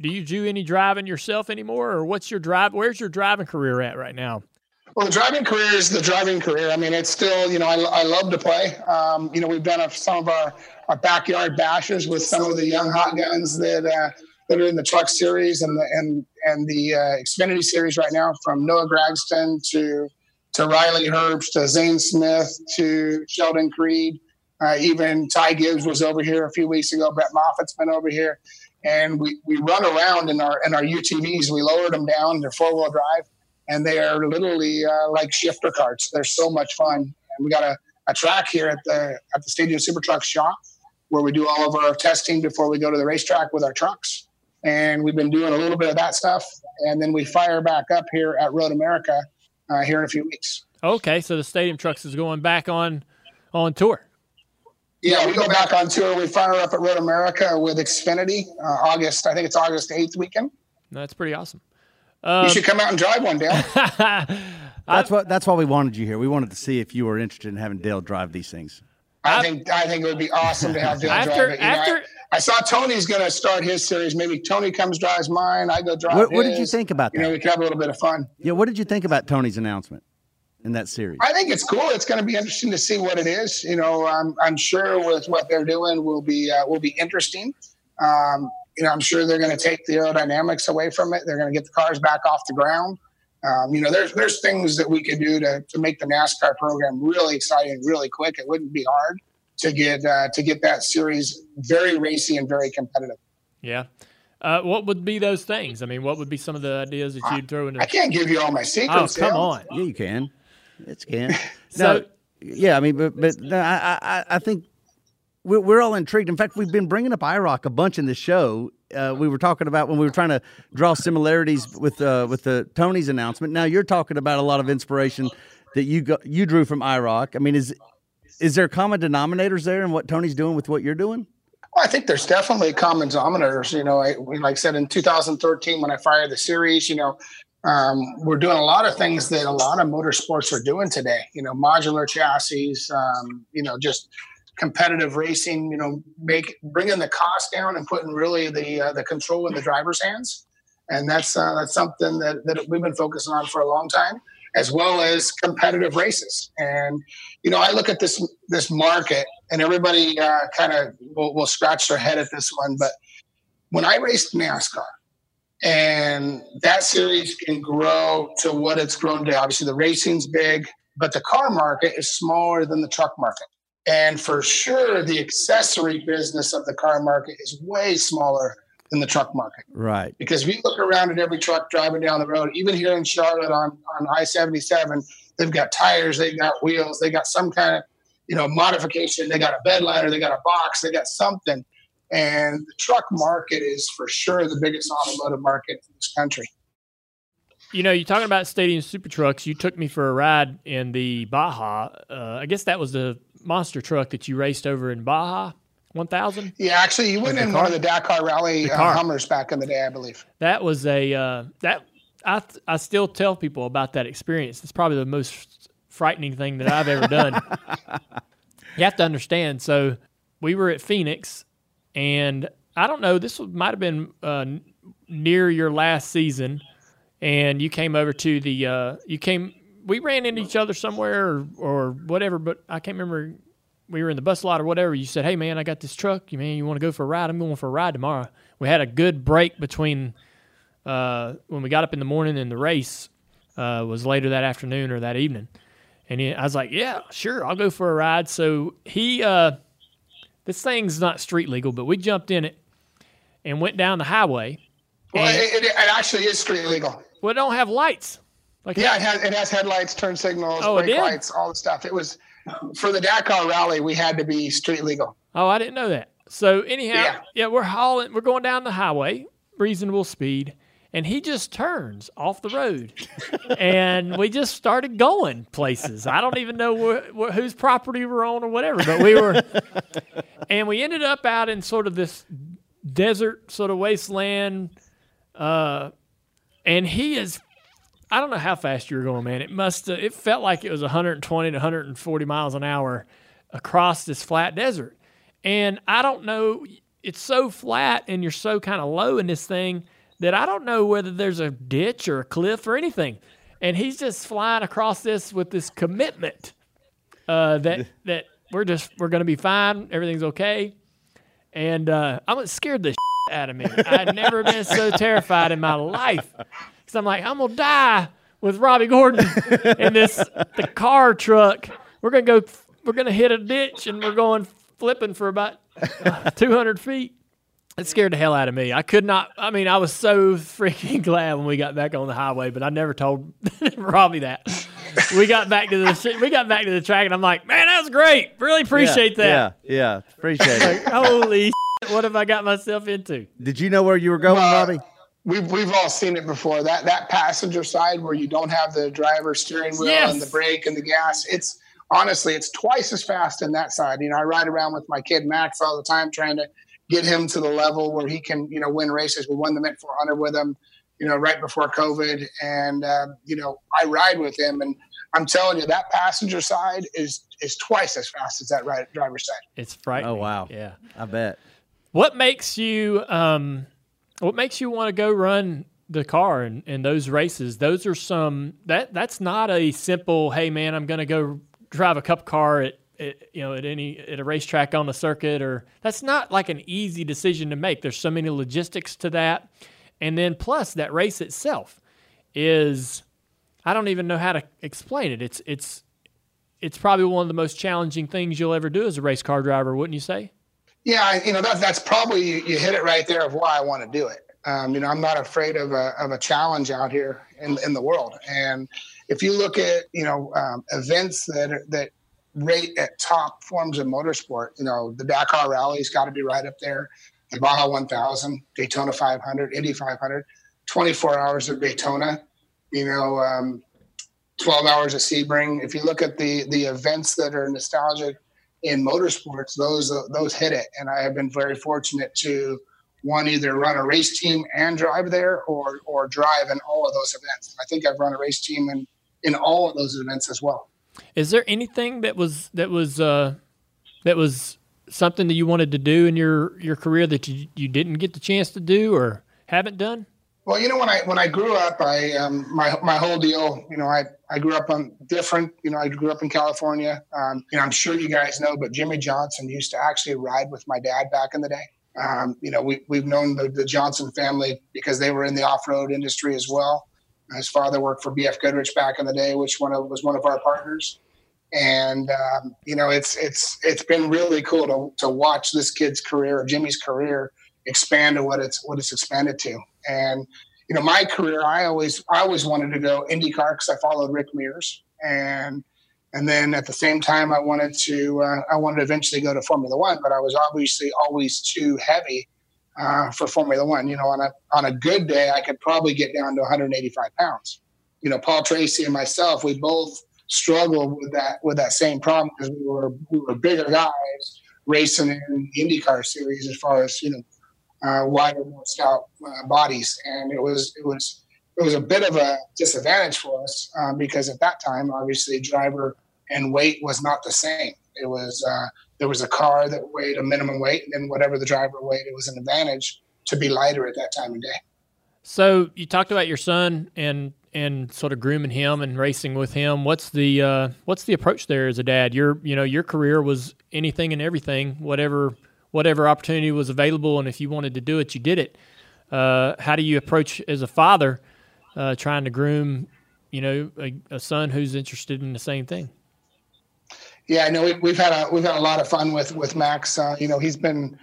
do you do any driving yourself anymore, or what's your drive? Where's your driving career at right now? Well, the driving career is the driving career. I mean, it's still, you know, I, I love to play. Um, you know, we've done a, some of our, our backyard bashes with some of the young hot guns that uh, that are in the truck series and the and and the uh, Xfinity series right now, from Noah Gragson to to Riley Herbst to Zane Smith to Sheldon Creed. Uh, even Ty Gibbs was over here a few weeks ago. Brett Moffitt's been over here, and we, we run around in our in our UTVs. We lowered them down. They're four wheel drive, and they are literally uh, like shifter karts. They're so much fun. And we got a, a track here at the at the Stadium Super Truck shop where we do all of our testing before we go to the racetrack with our trucks. And we've been doing a little bit of that stuff, and then we fire back up here at Road America uh, here in a few weeks. Okay, so the Stadium Trucks is going back on on tour. Yeah, we go back on tour. We fire up at Road America with Xfinity uh, August. I think it's August eighth weekend. That's pretty awesome. Um, you should come out and drive one, Dale. that's what. That's why we wanted you here. We wanted to see if you were interested in having Dale drive these things. I think I think it would be awesome to have Dale after, drive it. You after, know, I, I, saw Tony's going to start his series. Maybe Tony comes drives mine. I go drive. What, what did you think about that? You know, we could have a little bit of fun. Yeah. What did you think about Tony's announcement? in that series? I think it's cool. It's going to be interesting to see what it is. You know, I'm, I'm sure with what they're doing will be uh, will be interesting. Um, you know, I'm sure they're going to take the aerodynamics away from it. They're going to get the cars back off the ground. Um, you know, there's there's things that we could do to to make the NASCAR program really exciting, really quick. It wouldn't be hard to get uh, to get that series very racy and very competitive. Yeah. Uh, what would be those things? I mean, what would be some of the ideas that you'd throw in? I can't give you all my secrets. Oh, come on. Yeah, you can. It's can. so, no, yeah, I mean, but but no, I, I I think we're, we're all intrigued. In fact, we've been bringing up IROC a bunch in the show. Uh, we were talking about when we were trying to draw similarities with uh, with the Tony's announcement. Now you're talking about a lot of inspiration that you got you drew from IROC. I mean, is is there common denominators there in what Tony's doing with what you're doing? Well, I think there's definitely common denominators. You know, I, like I said in 2013 when I fired the series, you know, um, we're doing a lot of things that a lot of motorsports are doing today. You know, modular chassis. Um, you know, just competitive racing. You know, make bringing the cost down and putting really the uh, the control in the driver's hands. And that's uh, that's something that, that we've been focusing on for a long time, as well as competitive races. And you know, I look at this this market, and everybody uh, kind of will, will scratch their head at this one. But when I raced NASCAR, and that series can grow to what it's grown to. Obviously, the racing's big, but the car market is smaller than the truck market. And for sure, the accessory business of the car market is way smaller than the truck market. Right. Because if you look around at every truck driving down the road, even here in Charlotte on, on I 77, they've got tires, they've got wheels, they got some kind of you know modification, they got a bed liner, they got a box, they got something and the truck market is for sure the biggest automotive market in this country. You know, you're talking about stadium super trucks. You took me for a ride in the Baja. Uh, I guess that was the monster truck that you raced over in Baja. 1000? Yeah, actually, you went in car? one of the Dakar Rally the uh, Hummers back in the day, I believe. That was a uh, that I I still tell people about that experience. It's probably the most frightening thing that I've ever done. you have to understand. So we were at Phoenix and I don't know. This might have been uh, near your last season, and you came over to the. Uh, you came. We ran into each other somewhere or, or whatever, but I can't remember. We were in the bus lot or whatever. You said, "Hey man, I got this truck. You man, you want to go for a ride? I'm going for a ride tomorrow." We had a good break between uh, when we got up in the morning and the race uh, was later that afternoon or that evening. And he, I was like, "Yeah, sure, I'll go for a ride." So he, uh, this thing's not street legal, but we jumped in it and went down the highway. Well, it, it, it actually is street legal. Well, it don't have lights. Like yeah, it has, it has headlights, turn signals, Oh, brake lights, all the stuff. It was for the Dakar Rally. We had to be street legal. Oh, I didn't know that. So anyhow, Yeah. yeah, we're hauling, we're going down the highway, reasonable speed, and he just turns off the road, and we just started going places. I don't even know wh- wh- whose property we're on or whatever, but we were, and we ended up out in sort of this desert sort of wasteland, uh, and he is. I don't know how fast you were going, man. It must. Uh, it felt like it was 120 to 140 miles an hour across this flat desert. And I don't know, it's so flat and you're so kind of low in this thing that I don't know whether there's a ditch or a cliff or anything. And he's just flying across this with this commitment uh, that that we're just we're gonna be fine, everything's okay. And uh, I'm scared the out of me. I've never been so terrified in my life because I'm like I'm gonna die with Robby Gordon in this the car truck. We're gonna go. We're gonna hit a ditch and we're going flipping for about uh, 200 feet. It scared the hell out of me. I could not. I mean, I was so freaking glad when we got back on the highway, but I never told Robby that. We got back to the we got back to the track, and I'm like, man, that was great. Really appreciate yeah, that. Yeah, yeah, appreciate Like, it. holy, shit, what have I got myself into? Did you know where you were going, Robby? We've we've all seen it before. That that passenger side where you don't have the driver steering wheel Yes. and the brake and the gas. It's honestly it's twice as fast in that side. You know, I ride around with my kid Max all the time trying to get him to the level where he can you know win races. We won the Mint 400 with him, you know, right before COVID, and uh, you know I ride with him, and I'm telling you that passenger side is is twice as fast as that ride, driver's side. It's frightening. Oh wow. Yeah. I bet. What makes you um what makes you want to go run the car in, in those races? Those are some that that's not a simple, hey man, I'm gonna go drive a cup car at, at you know at any at a racetrack on the circuit or that's not like an easy decision to make. There's so many logistics to that. And then plus that race itself is I don't even know how to explain it. It's it's it's probably one of the most challenging things you'll ever do as a race car driver, wouldn't you say? Yeah, you know that that's probably you, you hit it right there of why I want to do it. Um, you know, I'm not afraid of a of a challenge out here in in the world. And if you look at you know um, events that that rate at top forms of motorsport, you know the Dakar Rally's got to be right up there. The Baja 1000, Daytona 500, Indy 500, 24 hours of Daytona. You know, um, 12 hours of Sebring. If you look at the the events that are nostalgic in motorsports, those those hit it. And I have been very fortunate to one either run a race team and drive there, or or drive in all of those events. I think I've run a race team in in all of those events as well. Is there anything that was that was uh, that was something that you wanted to do in your your career that you you didn't get the chance to do or haven't done? Well, you know, when I when I grew up, I um, my my whole deal, you know, I I grew up on different. You know, I grew up in California. Um, you know, I'm sure you guys know, but Jimmie Johnson used to actually ride with my dad back in the day. Um, you know, we we've known the, the Johnson family because they were in the off road industry as well. His father worked for BF Goodrich back in the day, which one of, was one of our partners. And um, you know, it's it's it's been really cool to to watch this kid's career, Jimmie's career, expand to what it's what it's expanded to. And you know, my career, I always I always wanted to go IndyCar because I followed Rick Mears, and and then at the same time, I wanted to uh, I wanted to eventually go to Formula One, but I was obviously always too heavy uh, for Formula One. You know, on a on a good day, I could probably get down to 185 pounds. You know, Paul Tracy and myself, we both struggled with that with that same problem because we were we were bigger guys racing in the IndyCar series as far as you know uh, wider, more stout uh, bodies, and it was it was it was a bit of a disadvantage for us um, because at that time, obviously, driver and weight was not the same. It was uh, there was a car that weighed a minimum weight, and then whatever the driver weighed, it was an advantage to be lighter at that time of day. So you talked about your son and and sort of grooming him and racing with him. What's the uh, what's the approach there as a dad? Your you know your career was anything and everything, whatever whatever opportunity was available, and if you wanted to do it, you did it. Uh, how do you approach as a father uh, trying to groom you know a, a son who's interested in the same thing? Yeah, I know we, we've had a we've had a lot of fun with with Max. Uh, you know, he's been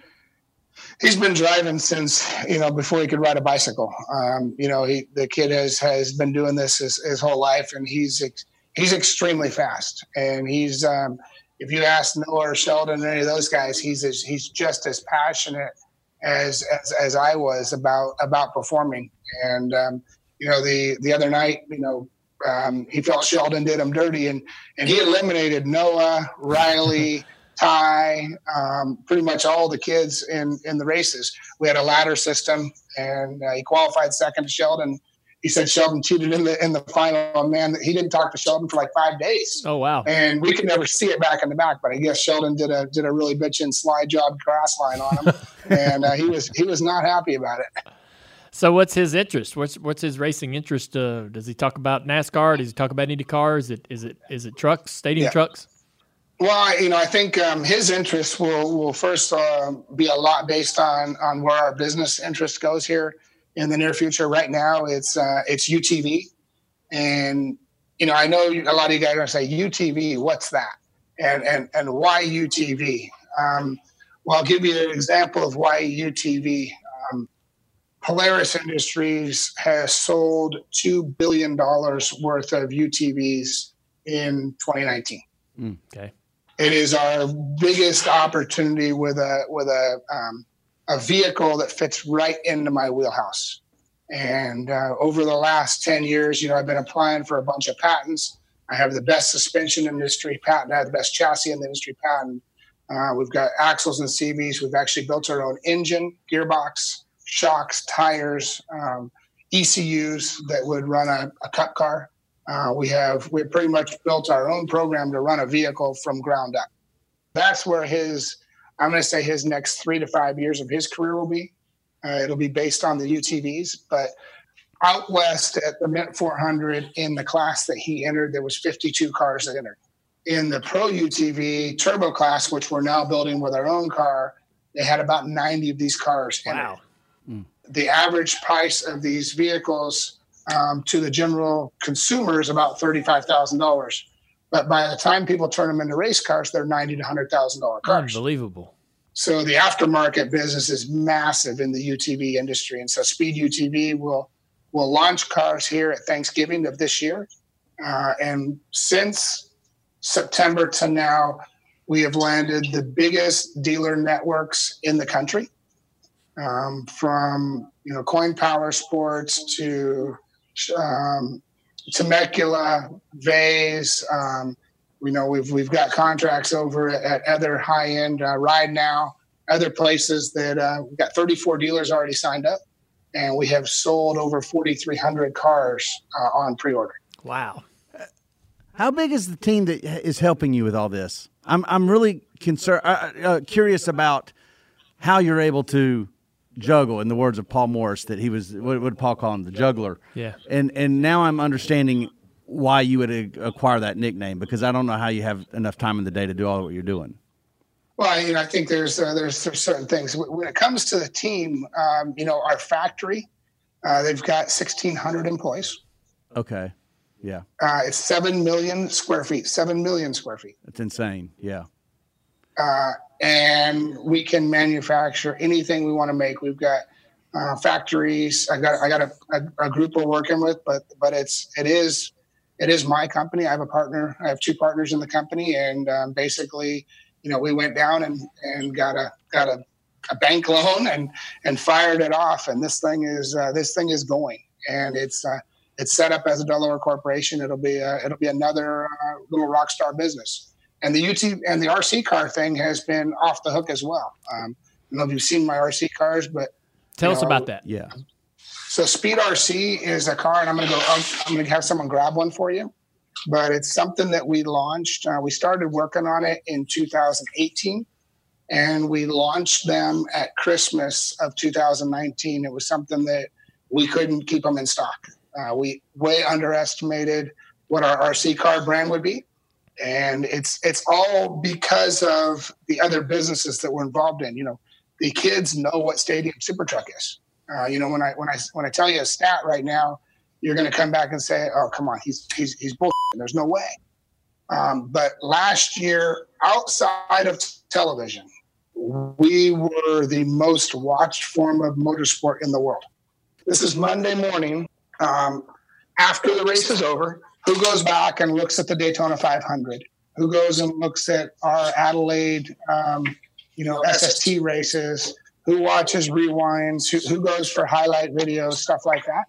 he's been driving since you know before he could ride a bicycle. Um, you know, he the kid has has been doing this his, his whole life, and he's he's extremely fast. And he's um, if you ask Noah or Sheldon or any of those guys, he's as, he's just as passionate as, as as I was about about performing. And um, you know, the the other night, you know, um, he felt Sheldon did him dirty, and and he eliminated Noah, Riley, Ty, um, pretty much all the kids in in the races. We had a ladder system, and uh, he qualified second to Sheldon. He said Sheldon cheated in the in the final. And man, he didn't talk to Sheldon for like five days. Oh wow! And we could never see it back in the back, but I guess Sheldon did a did a really bitchin' slide job grass line on him, and uh, he was he was not happy about it. So what's his interest? What's what's his racing interest? Uh, does he talk about NASCAR? Does he talk about any cars? Is it is it is it trucks, stadium Yeah. trucks? Well, you know, I think um, his interest will will first uh, be a lot based on on where our business interest goes here in the near future. Right now, it's uh, it's UTV, and you know, I know a lot of you guys are going to say UTV. What's that? And and and why UTV? Um, well, I'll give you an example of why UTV. Um, Polaris Industries has sold two billion dollars worth of UTVs in 2019 Okay. it is our biggest opportunity with a with a um, a vehicle that fits right into my wheelhouse. And uh, over the last ten years, you know, I've been applying for a bunch of patents. I have the best suspension industry patent. I have the best chassis in the industry patent. Uh, we've got axles and CVs. We've actually built our own engine, gearbox, shocks, tires, um, ECUs that would run a, a cup car. Uh, we have we pretty much built our own program to run a vehicle from ground up. That's where his I'm going to say his next three to five years of his career will be. Uh, it'll be based on the UTVs, but out west at the Mint 400 in the class that he entered, there was 52 cars that entered. In the Pro UTV Turbo class, which we're now building with our own car, they had about 90 of these cars. Wow. The average price of these vehicles um, to the general consumer is about thirty-five thousand dollars. But by the time people turn them into race cars, they're ninety to hundred thousand dollar cars. Unbelievable. So the aftermarket business is massive in the UTV industry, and so Speed UTV will will launch cars here at Thanksgiving of this year. Uh, and since September to now, we have landed the biggest dealer networks in the country, um, from you know Coin Power Sports to um, Temecula, Vase. Um, we know we've we've got contracts over at, at other high end uh, Ride Now, other places that uh, we've got 34 dealers already signed up, and we have sold over 4,300 cars uh, on pre-order. Wow. How big is the team that is helping you with all this? I'm I'm really concerned, uh, uh, curious about how you're able to juggle. In the words of Paul Morris, that he was what would Paul call him, the juggler. Yeah. And and now I'm understanding why you would acquire that nickname because I don't know how you have enough time in the day to do all what you're doing. Well, you know, I think there's uh, there's, there's certain things when it comes to the team. Um, you know, our factory, uh, they've got 1,600 employees. Okay. Yeah. Uh, it's seven million square feet. Seven million square feet. That's insane. Yeah. uh, and we can manufacture anything we want to make. We've got uh, factories. I got I got a, a, a group we're working with, but but it's it is it is my company. I have a partner. I have two partners in the company, and um, basically, you know, we went down and and got a got a, a bank loan and and fired it off. And this thing is uh, this thing is going, and it's. Uh, it's set up as a Delaware corporation. It'll be a, it'll be another uh, little rock star business and the UT and the RC car thing has been off the hook as well. Um, I don't know if you've seen my RC cars, but Tell us know, about that. Yeah. So Speed RC is a car, and I'm gonna go. I'm, I'm gonna have someone grab one for you. but it's something that we launched. Uh, we started working on it in 2018, and we launched them at Christmas of 2019. It was something that we couldn't keep them in stock. Uh, we way underestimated what our RC car brand would be, and it's it's all because of the other businesses that we're involved in. You know, the kids know what Stadium Super Truck is. Uh, you know, when I when I when I tell you a stat right now, you're going to come back and say, "Oh, come on, he's he's he's bull." There's no way. Um, but last year, outside of television, we were the most watched form of motorsport in the world. This is Monday morning. Um, after the race is over, who goes back and looks at the Daytona 500? Who goes and looks at our Adelaide, um, you know, SST races? Who watches rewinds? Who, who goes for highlight videos, stuff like that?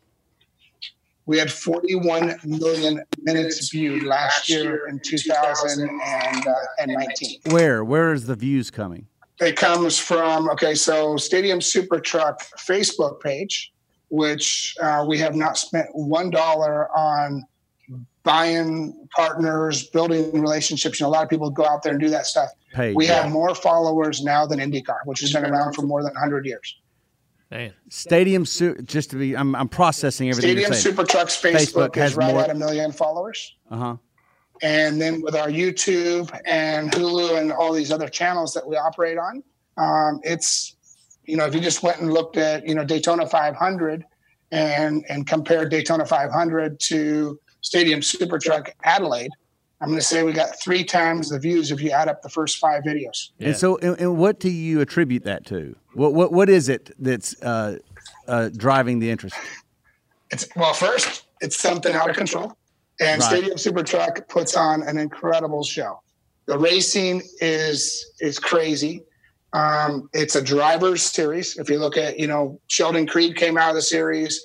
We had 41 million minutes viewed last year in 2019. Where? Where is the views coming? It comes from okay, so Stadium Super Truck Facebook page, which uh, we have not spent one dollar on buying partners, building relationships. You know, a lot of people go out there and do that stuff. Paid, we yeah. have more followers now than IndyCar, which has been around for more than 100 years. Man. Stadium Su- just to be I'm, I'm processing everything Stadium you're. Super Trucks Facebook, has is right more- at a million followers. Uh-huh. and then with our YouTube and Hulu and all these other channels that we operate on, um, it's you know if you just went and looked at you know Daytona 500 and and compared Daytona 500 to Stadium Super Truck Adelaide, I'm going to say we got three times the views if you add up the first five videos. And so, and, and what do you attribute that to? What what what is it that's uh, uh, driving the interest? It's well, first it's something out of control, and Right. Stadium Super Truck puts on an incredible show. The racing is is crazy. Um, it's a drivers series. If you look at, you know, Sheldon Creed came out of the series.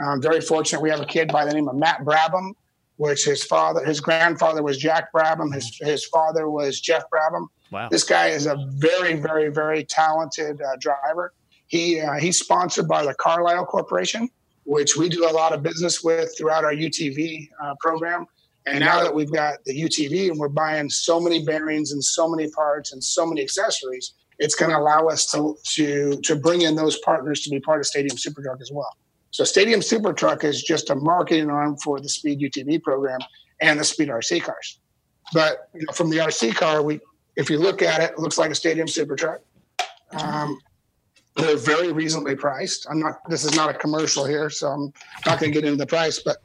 I'm very fortunate we have a kid by the name of Matt Brabham, which his father, his grandfather was Jack Brabham. His his father was Jeff Brabham. Wow. This guy is a very, very, very talented uh, driver. He uh, he's sponsored by the Carlisle Corporation, which we do a lot of business with throughout our UTV uh, program. And now that we've got the UTV and we're buying so many bearings and so many parts and so many accessories, it's going to allow us to to to bring in those partners to be part of Stadium Super Truck as well. So Stadium Super Truck is just a marketing arm for the Speed UTV program and the Speed RC cars. But you know, from the RC car, we if you look at it, it looks like a Stadium Super Truck. Um, they're very reasonably priced. I'm not. This is not a commercial here, so I'm not going to get into the price. But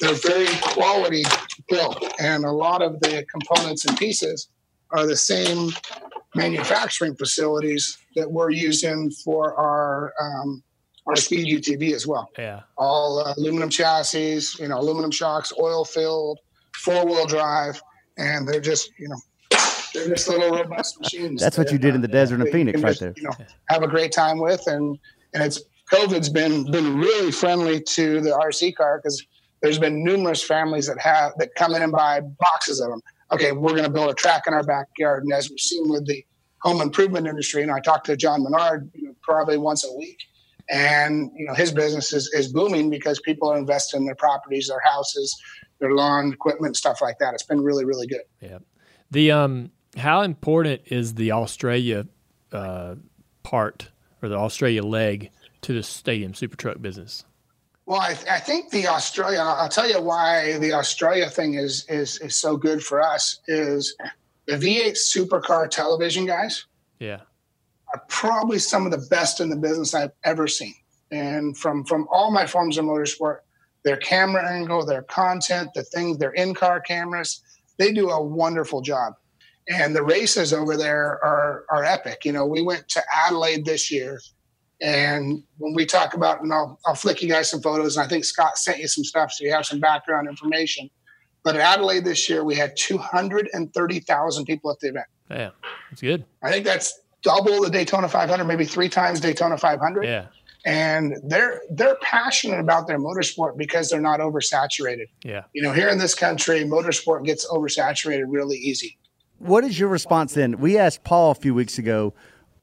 they're very quality built, and a lot of the components and pieces are the same manufacturing facilities that we're using for our um, our Speed UTV as well. Yeah. All uh, aluminum chassis, you know, aluminum shocks, oil filled, four wheel drive, and they're just you know they're just little robust machines. That's what you did in the desert that of Phoenix, right just, there. You know, have a great time with, and and it's COVID's been been really friendly to the RC car because there's been numerous families that have that come in and buy boxes of them. Okay, we're going to build a track in our backyard, and as we've seen with the home improvement industry, and I talk to John Menard you know, probably once a week, and you know his business is, is booming because people are investing in their properties, their houses, their lawn equipment, stuff like that. It's been really really good. Yeah. The um, how important is the Australia uh, part or the Australia leg to the stadium super truck business? Well, I, I think the Australia. I'll tell you why the Australia thing is is is so good for us. Is the V8 supercar television guys Yeah. Probably some of the best in the business I've ever seen. And from from all my forms of motorsport, their camera angle, their content, the things, their in-car cameras, they do a wonderful job. And the races over there are are epic. You know, we went to Adelaide this year, and when we talk about, and I'll, I'll flick you guys some photos, and I think Scott sent you some stuff so you have some background information. But at Adelaide this year, we had 230,000 people at the event. Yeah. That's good. I think that's double the Daytona 500, maybe three times Daytona 500. Yeah. And they're they're passionate about their motorsport because they're not oversaturated. Yeah. You know, here in this country, motorsport gets oversaturated really easy. What is your response then? We asked Paul a few weeks ago.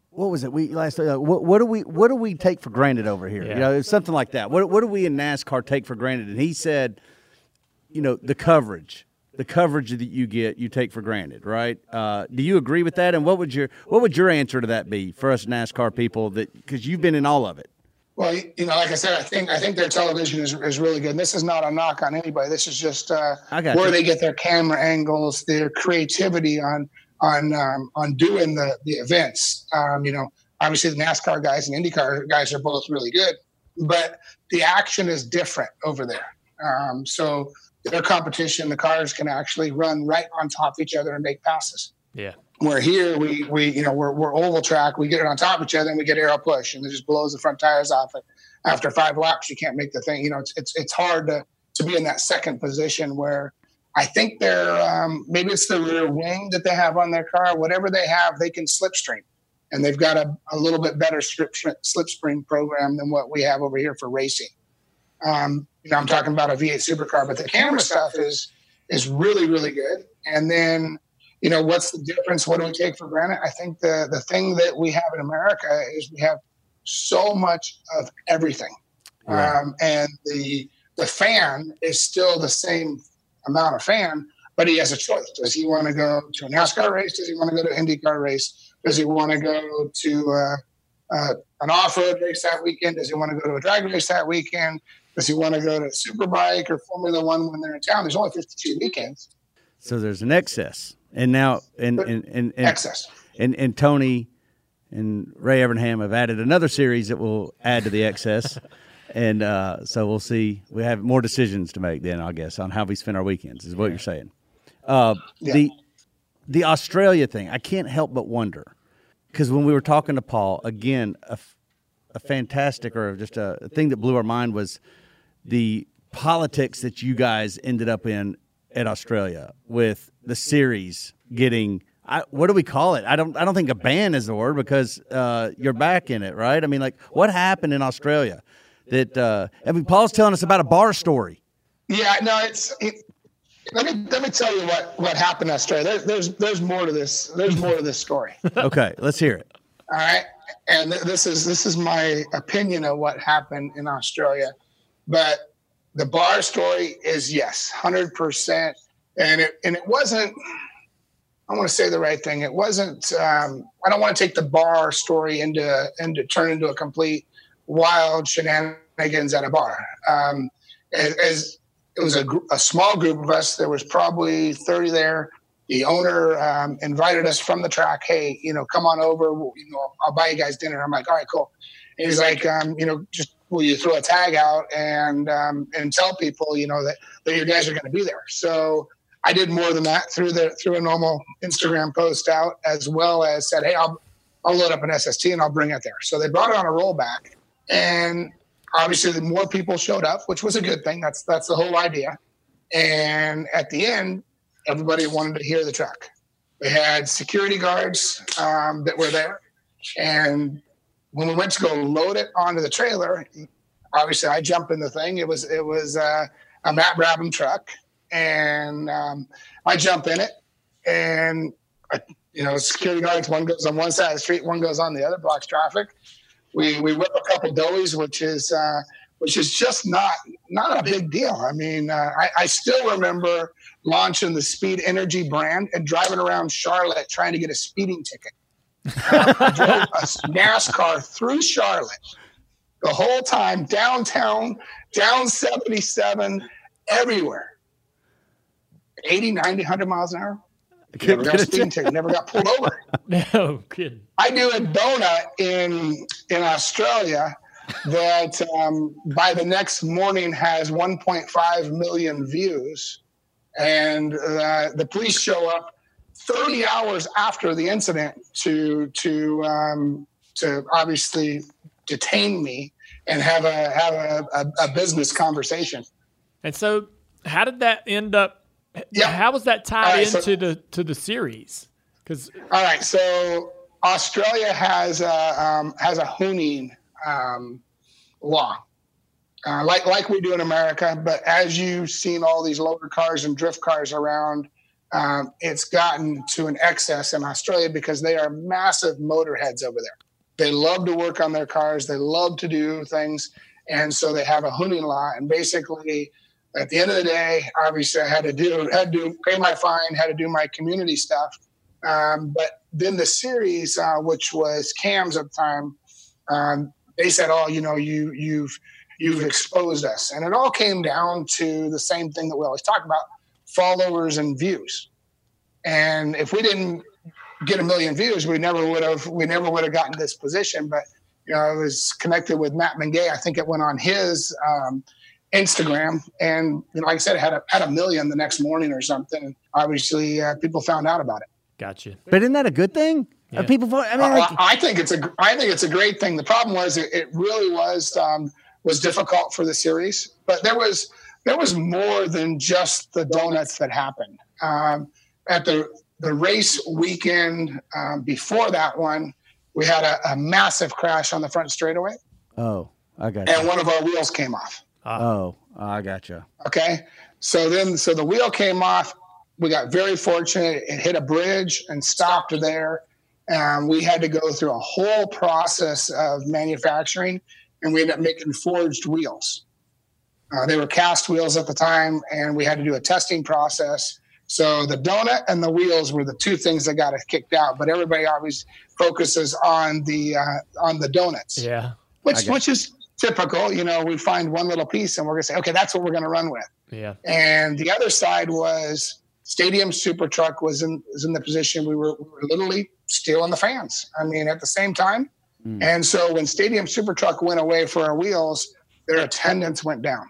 What was it? We last. Uh, what, what do we What do we take for granted over here? Yeah. You know, it's something like that. What What do we in NASCAR take for granted? And he said, you know, the coverage. The coverage that you get you take for granted, right? Uh, do you agree with that? And what would your what would your answer to that be for us NASCAR people that because you've been in all of it? Well, you know, like I said, I think I think their television is, is really good. And this is not a knock on anybody. This is just uh, where you. they get their camera angles, their creativity on on um, on doing the the events. Um, you know, obviously the NASCAR guys and IndyCar guys are both really good, but the action is different over there. Um, so their competition, the cars can actually run right on top of each other and make passes. Yeah. Where here we we you know we're, we're oval track, we get it on top of each other and we get aero push and it just blows the front tires off it. After five laps, you can't make the thing. You know, it's it's it's hard to to be in that second position where I think they're um, maybe it's the rear wing that they have on their car. Whatever they have, they can slipstream, and they've got a, a little bit better slip slipstream program than what we have over here for racing. Um, you know, I'm talking about a V8 supercar, but the camera stuff is is really really good. And then, you know, what's the difference? What do we take for granted? I think the the thing that we have in America is we have so much of everything, Right. um, and the the fan is still the same amount of fan, but he has a choice. Does he want to go to a NASCAR race? Does he want to go to an IndyCar race? Does he want to go to uh, uh, an off-road race that weekend? Does he want to go to a drag race that weekend? Does he want to go to Superbike or Formula One when they're in town? There's only 52 weekends. So there's an excess, and now and and and, and Excess. and and Tony and Ray Evernham have added another series that will add to the excess, and uh, so we'll see. We have more decisions to make then, I guess, on how we spend our weekends. Is what you're saying. Uh, The the Australia thing, I can't help but wonder because when we were talking to Paul again, a, a fantastic or just a, a thing that blew our mind was the politics that you guys ended up in at Australia with the series getting. I, what do we call it? I don't. I don't think a ban is the word because uh, you're back in it, right? I mean, like, what happened in Australia? That uh, I mean, Paul's telling us about a bar story. Yeah, no, it's. It, let me let me tell you what what happened in Australia. There, there's there's more to this. There's more to this story. Okay, let's hear it. All right, and th- this is this is my opinion of what happened in Australia, but the bar story is yes, hundred percent, and it and it wasn't. I want to say the right thing. It wasn't. Um, I don't want to take the bar story into into turn into a complete wild shenanigans at a bar. Um, as, it was a, a small group of us. There was probably thirty there. The owner um, invited us from the track. Hey, you know, come on over. You know, I'll buy you guys dinner. I'm like, all right, cool. And he's like, um, you know, just you throw a tag out and um, and tell people, you know, that that your guys are going to be there. So I did more than that through the through a normal Instagram post out, as well as said, hey, I'll I'll load up an SST and I'll bring it there. So they brought it on a rollback, and obviously the more people showed up, which was a good thing. That's that's the whole idea. And at the end, everybody wanted to hear the truck. We had security guards um, that were there, and when we went to go load it onto the trailer, obviously I jump in the thing. It was it was uh, a Matt Brabham truck, and um, I jump in it, and I, you know security guards. One goes on one side of the street, one goes on the other, blocks traffic. We we whip a couple doughies, which is uh, which is just not not a big deal. I mean, uh, I, I still remember launching the Speed Energy brand and driving around Charlotte trying to get a speeding ticket. Drove a NASCAR through Charlotte the whole time, downtown, down 77, everywhere. 80, 90, 100 miles an hour. Never got a speeding ticket, never got pulled over. No kidding. I do a donut in in Australia that um, by the next morning has 1.5 million views, and uh, the police show up 30 hours after the incident to to um, to obviously detain me and have a have a, a, a business conversation. And so, how did that end up? Yeah. How was that tied right, so- into the to the series? Because All right, so Australia has a um, has a hooning um, law, uh, like like we do in America. But as you've seen all these loader cars and drift cars around, um, it's gotten to an excess in Australia because they are massive motorheads over there. They love to work on their cars. They love to do things, and so they have a hooning law. And basically, At the end of the day, obviously, I had to do had to pay my fine, had to do my community stuff. Um, but then the series, uh, which was CAMS at the time, um, they said, "Oh, you know, you you've you've exposed us," and it all came down to the same thing that we always talk about: followers and views. And if we didn't get a million views, we never would have we never would have gotten this position. But you know, I was connected with Matt Mingay. I think it went on his um, Instagram, and you know, like I said, it had a had a million the next morning or something. And obviously, uh, people found out about it. Gotcha. But isn't that a good thing? Are people, vo- I mean, Uh, like, I think it's a I think it's a great thing. The problem was it, it really was um, was difficult for the series, but there was there was more than just the donuts that happened um, at the the race weekend um, before that one. We had a, a massive crash on the front straightaway, oh, I got and one of our wheels came off. Oh, I got you. Okay. So then, so the wheel came off. We got very fortunate. It hit a bridge and stopped there. Um, we had to go through a whole process of manufacturing, and we ended up making forged wheels. Uh, they were cast wheels at the time, and we had to do a testing process. So the donut and the wheels were the two things that got us kicked out. But everybody always focuses on the uh, on the donuts Yeah. which which is typical. You know, we find one little piece and we're gonna say, okay, that's what we're gonna run with. Yeah. And the other side was Stadium Super Truck was in was in the position we were, we were literally stealing the fans. I mean, at the same time. And so when Stadium Super Truck went away for our wheels, their attendance went down,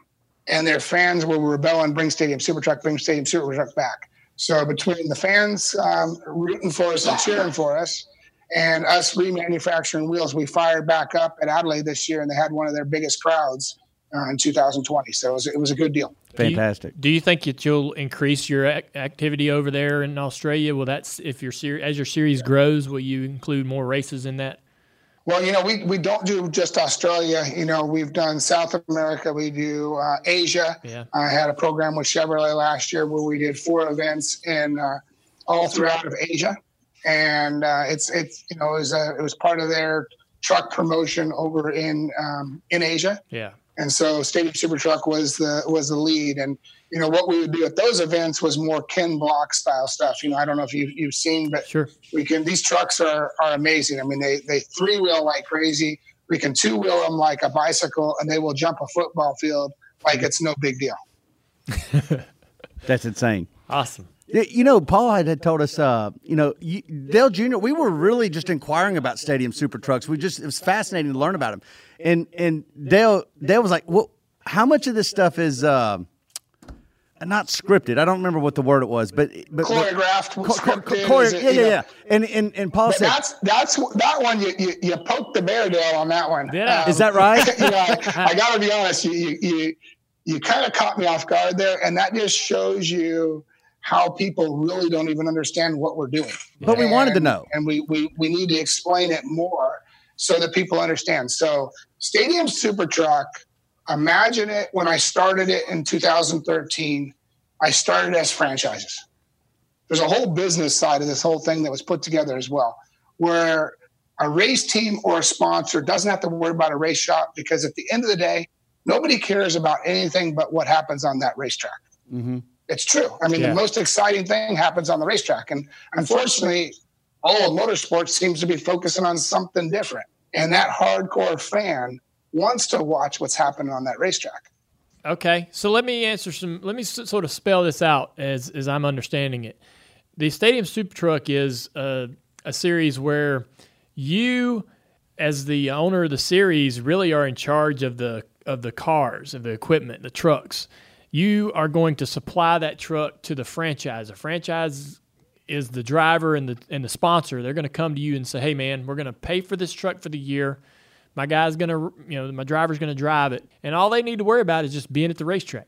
and their fans were rebelling. Bring Stadium Super Truck, bring Stadium Super Truck back. So between the fans um, rooting for us and cheering for us, and us remanufacturing wheels, we fired back up at Adelaide this year, and they had one of their biggest crowds uh, in 2020. So it was, it was a good deal. Fantastic. Do you think that you'll increase your ac- activity over there in Australia? Will that, s- if your series, as your series grows, will you include more races in that? Well, you know, we, we don't do just Australia. You know, we've done South America, we do uh, Asia. Yeah. I had a program with Chevrolet last year where we did four events in uh, all throughout of Asia, and uh, it's it's you know it was a, it was part of their truck promotion over in um, in Asia. Yeah. And so Stadium Super Truck was the was the lead. And you know what we would do at those events was more Ken Block style stuff. You know, I don't know if you you've seen, but sure. we can. These trucks are are amazing. I mean, they they three wheel like crazy. We can two wheel them like a bicycle, and they will jump a football field like it's no big deal. That's insane. Awesome. You know, Paul had, had told us, uh, you know, Dale Jr. We were really just inquiring about Stadium Super Trucks. We just it was fascinating to learn about them, and and Dale Dale was like, well, how much of this stuff is uh, not scripted? I don't remember what the word it was, but but, but Choreographed, cho- cho- scripted, chore- is it, yeah, yeah, yeah. And and and Paul But said, that's that's that one. You you, you poked the bear, Dale, on that one. I? Um, is that right? you know, I, I got to be honest. You you you, you kind of caught me off guard there, and that just shows you how people really don't even understand what we're doing. But we wanted to know. and we we we need to explain it more so that people understand. So, Stadium Super Truck. Imagine it when I started it in 2013. I started as franchises there's a whole business side of this whole thing that was put together as well, where a race team or a sponsor doesn't have to worry about a race shop because at the end of the day, nobody cares about anything but what happens on that racetrack. mm-hmm. It's true. I mean, Yeah. the most exciting thing happens on the racetrack. And unfortunately, all of motorsports seems to be focusing on something different. And that hardcore fan wants to watch what's happening on that racetrack. Okay, so let me answer some. Let me sort of spell this out as as I'm understanding it. The Stadium Super Truck is a, a series where you, as the owner of the series, really are in charge of the of the cars, of the equipment, the trucks. You are going to supply that truck to the franchise. The franchise is the driver and the and the sponsor. They're going to come to you and say, "Hey, man, we're going to pay for this truck for the year. My guy's going to, you know, my driver's going to drive it, and all they need to worry about is just being at the racetrack.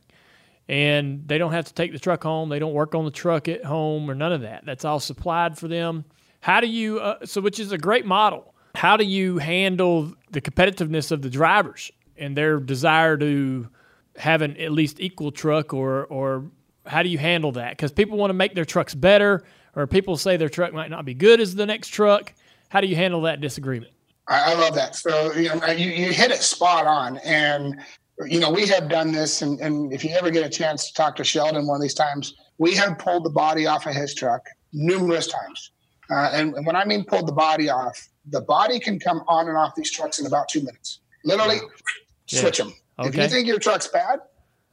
And they don't have to take the truck home. They don't work on the truck at home or none of that. That's all supplied for them. How do you? Uh, so, which is a great model. How do you handle the competitiveness of the drivers and their desire to have an at least equal truck, or or how do you handle that? Because people want to make their trucks better, or people say their truck might not be good as the next truck. How do you handle that disagreement? I, I love that. So you, know, you you hit it spot on, and you know, we have done this, and, and if you ever get a chance to talk to Sheldon one of these times, we have pulled the body off of his truck numerous times. Uh, and, and when I mean pulled the body off, the body can come on and off these trucks in about two minutes. Literally, Yeah. switch them. If you think your truck's bad,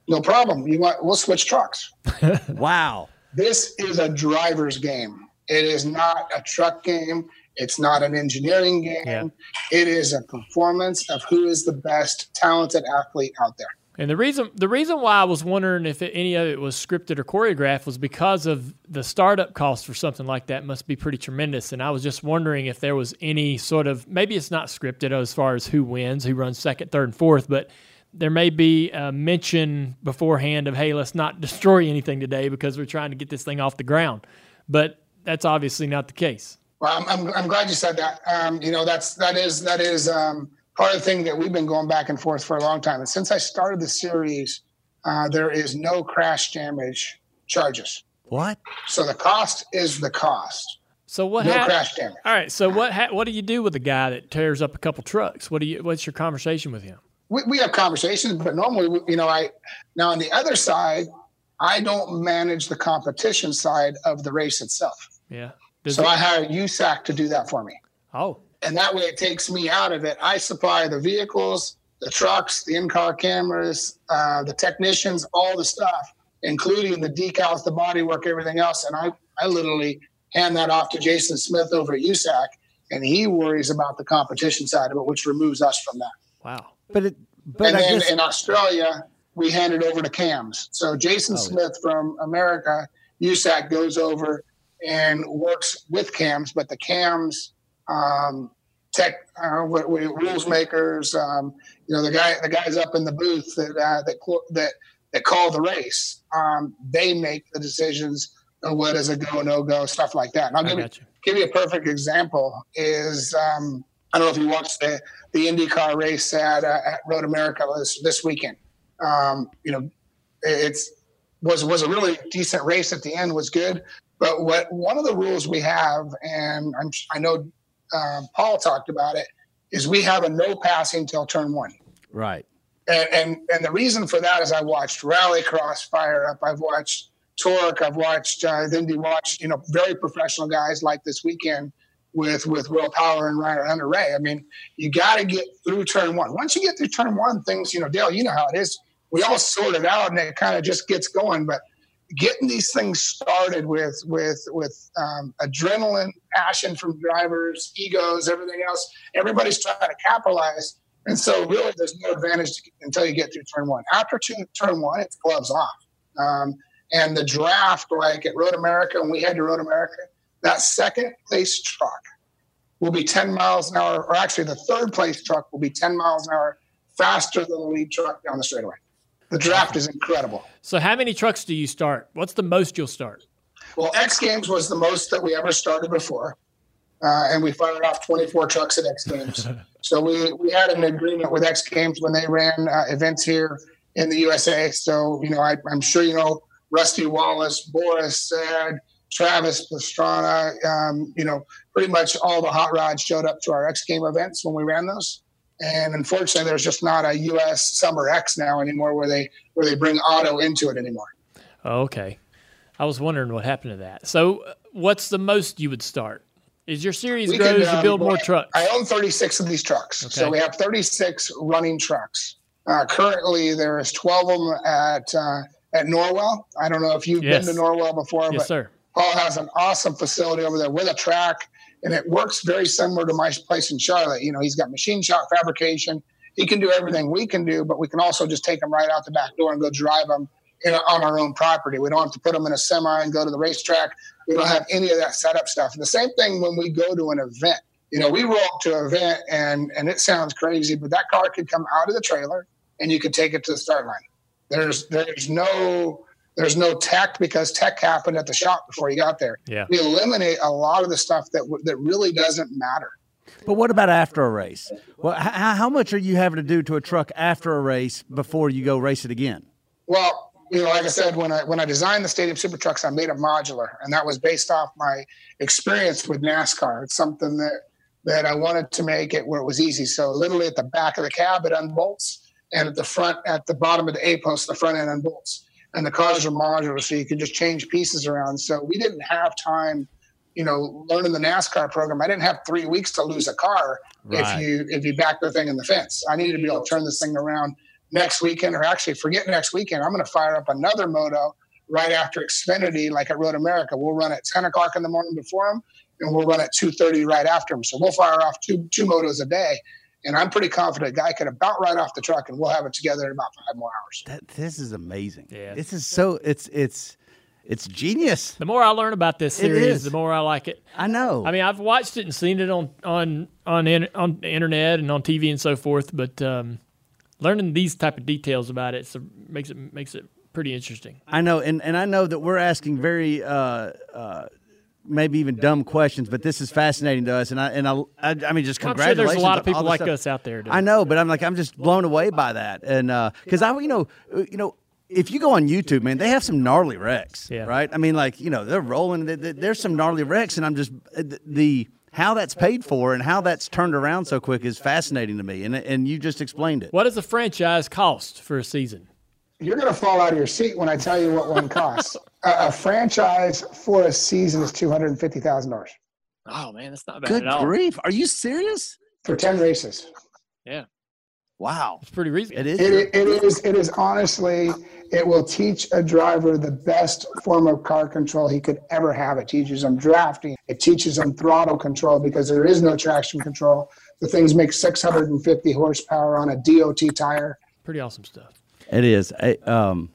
no problem. You want we'll switch trucks. wow. This is a driver's game. It is not a truck game. It's not an engineering game. It is a performance of who is the best talented athlete out there. And the reason the reason why I was wondering if it, any of it was scripted or choreographed was because of the startup cost for something like that must be pretty tremendous. And I was just wondering if there was any sort of maybe it's not scripted as far as who wins, who runs second, third, and fourth, but there may be a mention beforehand of hey, let's not destroy anything today because we're trying to get this thing off the ground. But that's obviously not the case. Well, I'm, I'm, I'm glad you said that. Um, you know, that's that is that is um, part of the thing that we've been going back and forth for a long time. And since I started the series, uh, there is no crash damage charges. What? So the cost is the cost. So what No hap- crash damage. All right. So what ha- what do you do with a guy that tears up a couple trucks? What do you? What's your conversation with him? we, we have conversations, but normally, you know, I now on the other side, I don't manage the competition side of the race itself. Yeah. So I hire USAC to do that for me. Oh. And that way it takes me out of it. I supply the vehicles, the trucks, the in-car cameras, uh, the technicians, all the stuff, including the decals, the body work, everything else. And I, I literally hand that off to Jason Smith over at USAC, and he worries about the competition side of it, which removes us from that. Wow. But it, but and I then guess in Australia, we hand it over to CAMS. So Jason Oh, yeah. Smith from America, USAC goes over and works with CAMS, but the CAMS um, tech uh, rules makers, um, you know, the guy, the guys up in the booth that uh, that that that call the race, um, they make the decisions of what is a go no go stuff like that. And I'll give you you. give you a perfect example is um, I don't know if you watched the the IndyCar race at uh, at Road America this this weekend. Um, you know, it's was was a really decent race at the end was good. But what one of the rules we have, and I'm, I know um, Paul talked about it, is we have a no passing till turn one. right. And, and and the reason for that is I watched Rallycross fire up. I've watched Torque. I've watched uh, then we watched you know very professional guys like this weekend with with Will Power and Ryan Hunter-Reay. I mean, you got to get through turn one. Once you get through turn one, things you know, Dale, you know how it is. We all sort it out and it kind of just gets going. But getting these things started with with with um, adrenaline, passion from drivers, egos, everything else. Everybody's trying to capitalize, and so really, there's no advantage to, until you get through turn one. After two, turn one, it's gloves off. Um, and the draft, like at Road America, when we head to Road America, that second place truck will be 10 miles an hour, or actually the third place truck will be 10 miles an hour faster than the lead truck down the straightaway. The draft is incredible. So how many trucks do you start? What's the most you'll start? Well, X Games was the most that we ever started before. Uh, and we fired off 24 trucks at X Games. so we, we had an agreement with X Games when they ran uh, events here in the USA. So, you know, I, I'm sure you know Rusty Wallace, Boris Said, Travis Pastrana, um, you know, pretty much all the hot rods showed up to our X Game events when we ran those. And unfortunately, there's just not a U.S. Summer X now anymore where they where they bring auto into it anymore. Okay. I was wondering what happened to that. So what's the most you would start? Is your series We grows could, to um, build more trucks? I own 36 of these trucks. Okay. So we have 36 running trucks. Uh, currently, there's 12 of them at uh, at Norwell. I don't know if you've Yes. been to Norwell before, Yes, but sir. Paul has an awesome facility over there with a track, and it works very similar to my place in Charlotte. You know, he's got machine shop fabrication. He can do everything we can do, but we can also just take them right out the back door and go drive them in, on our own property. We don't have to put them in a semi and go to the racetrack. We don't have any of that setup stuff. And the same thing when we go to an event. You know, we roll up to an event, and and it sounds crazy, but that car could come out of the trailer, and you could take it to the start line. There's there's no there's no tech because tech happened at the shop before you got there. Yeah. We eliminate a lot of the stuff that w- that really doesn't matter. But what about after a race? Well, h- how, how much are you having to do to a truck after a race before you go race it again? Well, you know, like I said, when I when I designed the Stadium Super Trucks, I made it modular, and that was based off my experience with NASCAR. It's something that that I wanted to make it where it was easy. So literally at the back of the cab, it unbolts, and at the front, at the bottom of the A post, the front end on bolts. And the cars are modular, so you can just change pieces around. So we didn't have time, you know, learning the NASCAR program. I didn't have three weeks to lose a car Right. if you if you back the thing in the fence. I needed to be able to turn this thing around next weekend, or actually forget next weekend. I'm going to fire up another moto right after Xfinity, like at Road America. We'll run at 10 o'clock in the morning before them, and we'll run at 2:30 right after them. So we'll fire off two two motos a day. And I'm pretty confident a guy could about right off the truck, and we'll have it together in about five more hours. That, this is amazing. Yeah. This is so it's it's it's genius. The more I learn about this series, the more I like it. I know. I mean, I've watched it and seen it on on on in, on the internet and on TV and so forth, but um, learning these type of details about it so makes it makes it pretty interesting. I know, and, and I know that we're asking very uh, uh, maybe even dumb questions, but this is fascinating to us, and I and I I, I mean just Well, I'm sure there's a lot of people like stuff. us out there. I know, but I'm like I'm just blown away by that, and because I you know uh, you know. If you go on YouTube, man, they have some gnarly wrecks, Yeah. right? I mean, like you know, they're rolling. th- th- There's some gnarly wrecks, and I'm just uh, the, the how that's paid for and how that's turned around so quick is fascinating to me, and and you just explained it. What does a franchise cost for a season? You're going to fall out of your seat when I tell you what one costs. a, a franchise for a season is two hundred and fifty thousand dollars Oh man, that's not bad Good at all. grief! Are you serious? for ten races. Yeah, Wow. it's pretty reasonable. It is. It, it is. It is honestly. It will teach a driver the best form of car control he could ever have. It teaches him drafting. It teaches him throttle control because there is no traction control. The things make 650 horsepower on a DOT tire. Pretty awesome stuff. It is. Hey, um,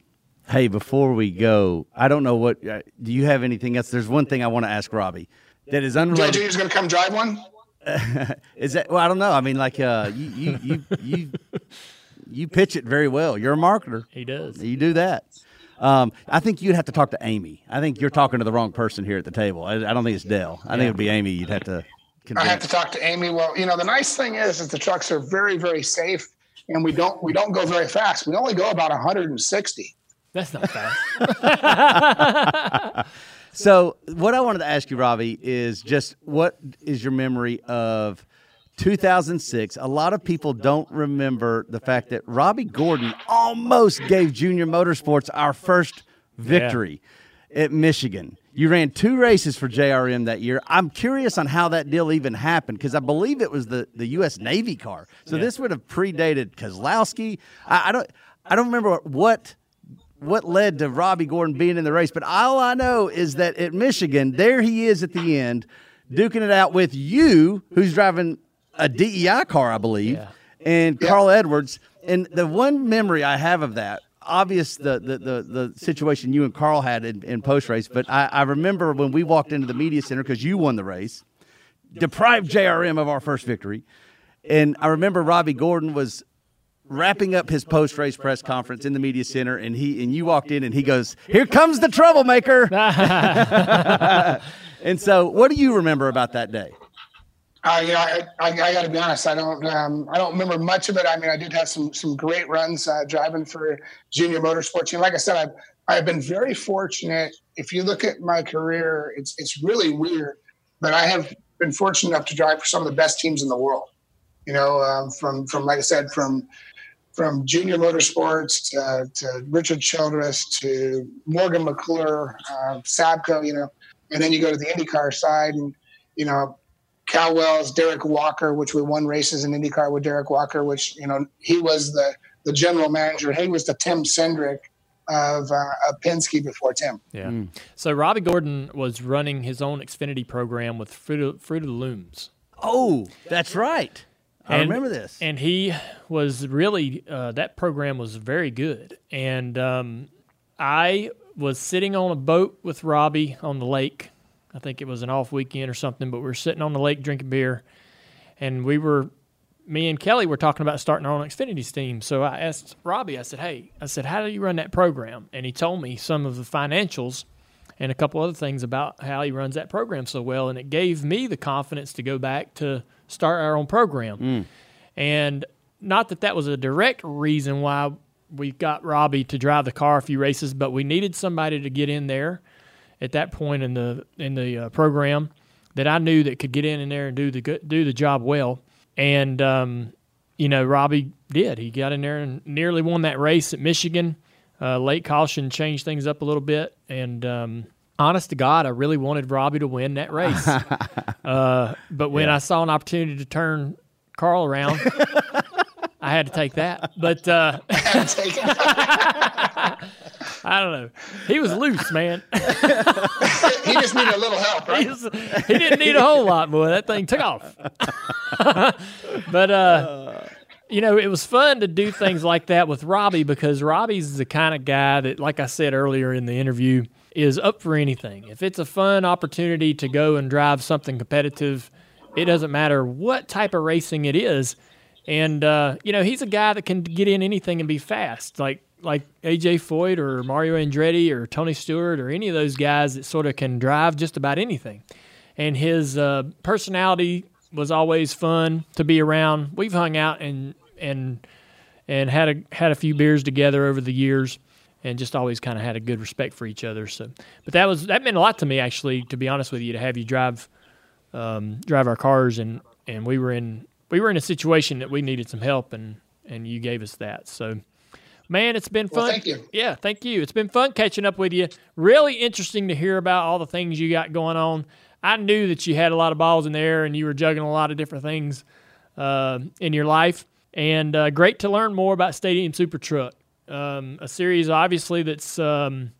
hey, before we go, I don't know what. Uh, do you have anything else? There's one thing I want to ask Robby that is Joe unrelated. Junior's going to come drive one. is that? Well, I don't know. I mean, like, uh, you, you, you, you, you pitch it very well. You're a marketer. He does. You do that. Um, I think you'd have to talk to Amy. I think you're talking to the wrong person here at the table. I, I don't think it's Dale. I think it'd be Amy. You'd have to. I have to talk to Amy. Well, you know, the nice thing is, is the trucks are very, very safe, and we don't we don't go very fast. We only go about 160. That's not fast. So, what I wanted to ask you, Robby, is just what is your memory of 2006? A lot of people don't remember the fact that Robby Gordon almost gave Junior Motorsports our first victory at Michigan. You ran two races for JRM that year. I'm curious on how that deal even happened because I believe it was the, the U.S. Navy car. So Yeah. this would have predated Kozlowski. I, I don't I don't remember what what led to Robby Gordon being in the race, but all I know is that at Michigan, there he is at the end, duking it out with you, who's driving a DEI car, I believe, and Carl Edwards. And the one memory I have of that, obvious the the the, the situation you and Carl had in, in post race, but I, I remember when we walked into the media center because you won the race, deprived JRM of our first victory, and I remember Robby Gordon was wrapping up his post race press conference in the media center, and he and you walked in, and he goes, "Here comes the troublemaker." and so, what do you remember about that day? Uh, you know, I, I, I got to be honest. I don't. Um, I don't remember much of it. I mean, I did have some some great runs uh, driving for Junior Motorsports. Know, like I said, I've I've been very fortunate. If you look at my career, it's it's really weird, but I have been fortunate enough to drive for some of the best teams in the world. You know, um, from from like I said, from from Junior Motorsports to, to Richard Childress to Morgan McClure, uh, Sabco. You know, and then you go to the IndyCar side, and you know, Cal Wells, Derrick Walker, which we won races in IndyCar with Derrick Walker, which you know he was the the general manager. He was the Tim Cindric of, uh, of Penske before Tim. Yeah. So Robby Gordon was running his own Xfinity program with Fruit of, Fruit of the Looms. Oh, that's right. I And- remember this. And he was really uh, that program was very good. And um, I was sitting on a boat with Robby on the lake. I think it was an off weekend or something, but we were sitting on the lake drinking beer, and we were. Me and Kelly were talking about starting our own Xfinity team. So I asked Robby, I said, Hey, I said, how do you run that program? And he told me some of the financials and a couple other things about how he runs that program so well. And it gave me the confidence to go back to start our own program. Mm. And not that that was a direct reason why we got Robby to drive the car a few races, but we needed somebody to get in there at that point in the in the uh, program that I knew that could get in in there and do the good, do the job well. And um, you know, Robby did. He got in there and nearly won that race at Michigan. Uh, late caution changed things up a little bit, and um, honest to God, I really wanted Robby to win that race. uh, but when Yeah. I saw an opportunity to turn Carl around, I had to take that. But uh, I don't know. He was loose, man. he just needed a little help, right? He, was- he didn't need a whole lot, boy. That thing took off. but uh, you know, it was fun to do things like that with Robby because Robby's the kind of guy that, like I said earlier in the interview, is up for anything. If it's a fun opportunity to go and drive something competitive, it doesn't matter what type of racing it is. And uh, you know, he's a guy that can get in anything and be fast, like like AJ Foyt or Mario Andretti or Tony Stewart or any of those guys that sort of can drive just about anything. And his uh, personality was always fun to be around. We've hung out and and and had a had a few beers together over the years, and just always kind of had a good respect for each other. So, but that was that meant a lot to me actually, to be honest with you, to have you drive um, drive our cars and and we were in we were in a situation that we needed some help and and you gave us that. So, man, it's been fun. Well, thank you. Yeah, thank you. It's been fun catching up with you. Really interesting to hear about all the things you got going on. I knew that you had a lot of balls in the air and you were juggling a lot of different things uh, in your life. And uh, great to learn more about Stadium Super Truck, um, a series obviously that's um,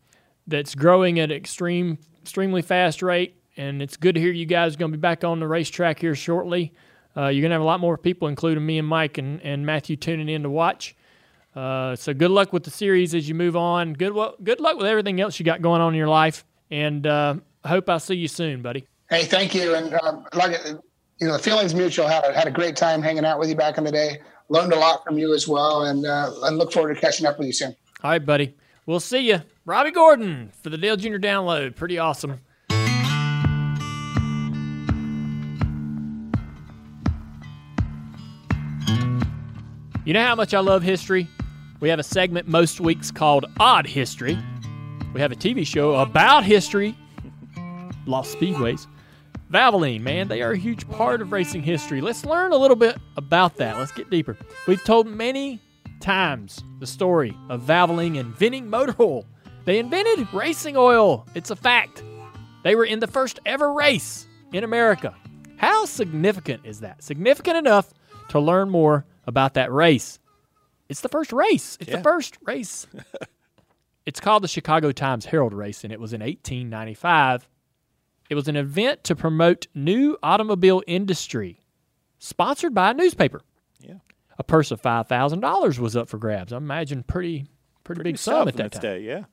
that's growing at extreme extremely fast rate. And it's good to hear you guys are going to be back on the racetrack here shortly. Uh, you're going to have a lot more people, including me and Mike and, and Matthew, tuning in to watch. Uh, so good luck with the series as you move on. Good good luck with everything else you got going on in your life. And uh, I hope I'll see you soon, buddy. Hey, thank you. And um, like, you know, the feelings mutual. Had a, had a great time hanging out with you back in the day. Learned a lot from you as well, and uh, and look forward to catching up with you soon. All right, buddy. We'll see you. Robby Gordon for the Dale Jr. download. Pretty awesome. You know how much I love history? We have a segment most weeks called Odd History. We have a TV show about history, Lost Speedways. Valvoline, man, they are a huge part of racing history. Let's learn a little bit about that. Let's get deeper. We've told many times the story of Valvoline inventing motor oil. They invented racing oil. It's a fact. They were in the first ever race in America. How significant is that? Significant enough to learn more about that race. It's the first race. It's the first race. it's called the Chicago Times Herald Race, and it was in 1895. It was an event to promote new automobile industry, sponsored by a newspaper. Yeah. A purse of five thousand dollars was up for grabs. I imagine pretty, pretty, Pretty big sum at that time. day, yeah.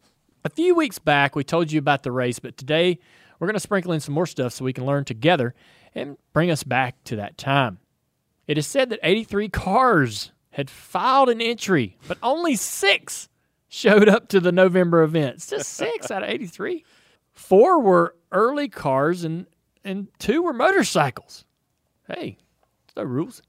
A few weeks back, we told you about the race, but today we're going to sprinkle in some more stuff so we can learn together and bring us back to that time. It is said that 83 cars had filed an entry, but only six showed up to the November events. Just six out of 83. Four were early cars and, and two were motorcycles. Hey, no rules.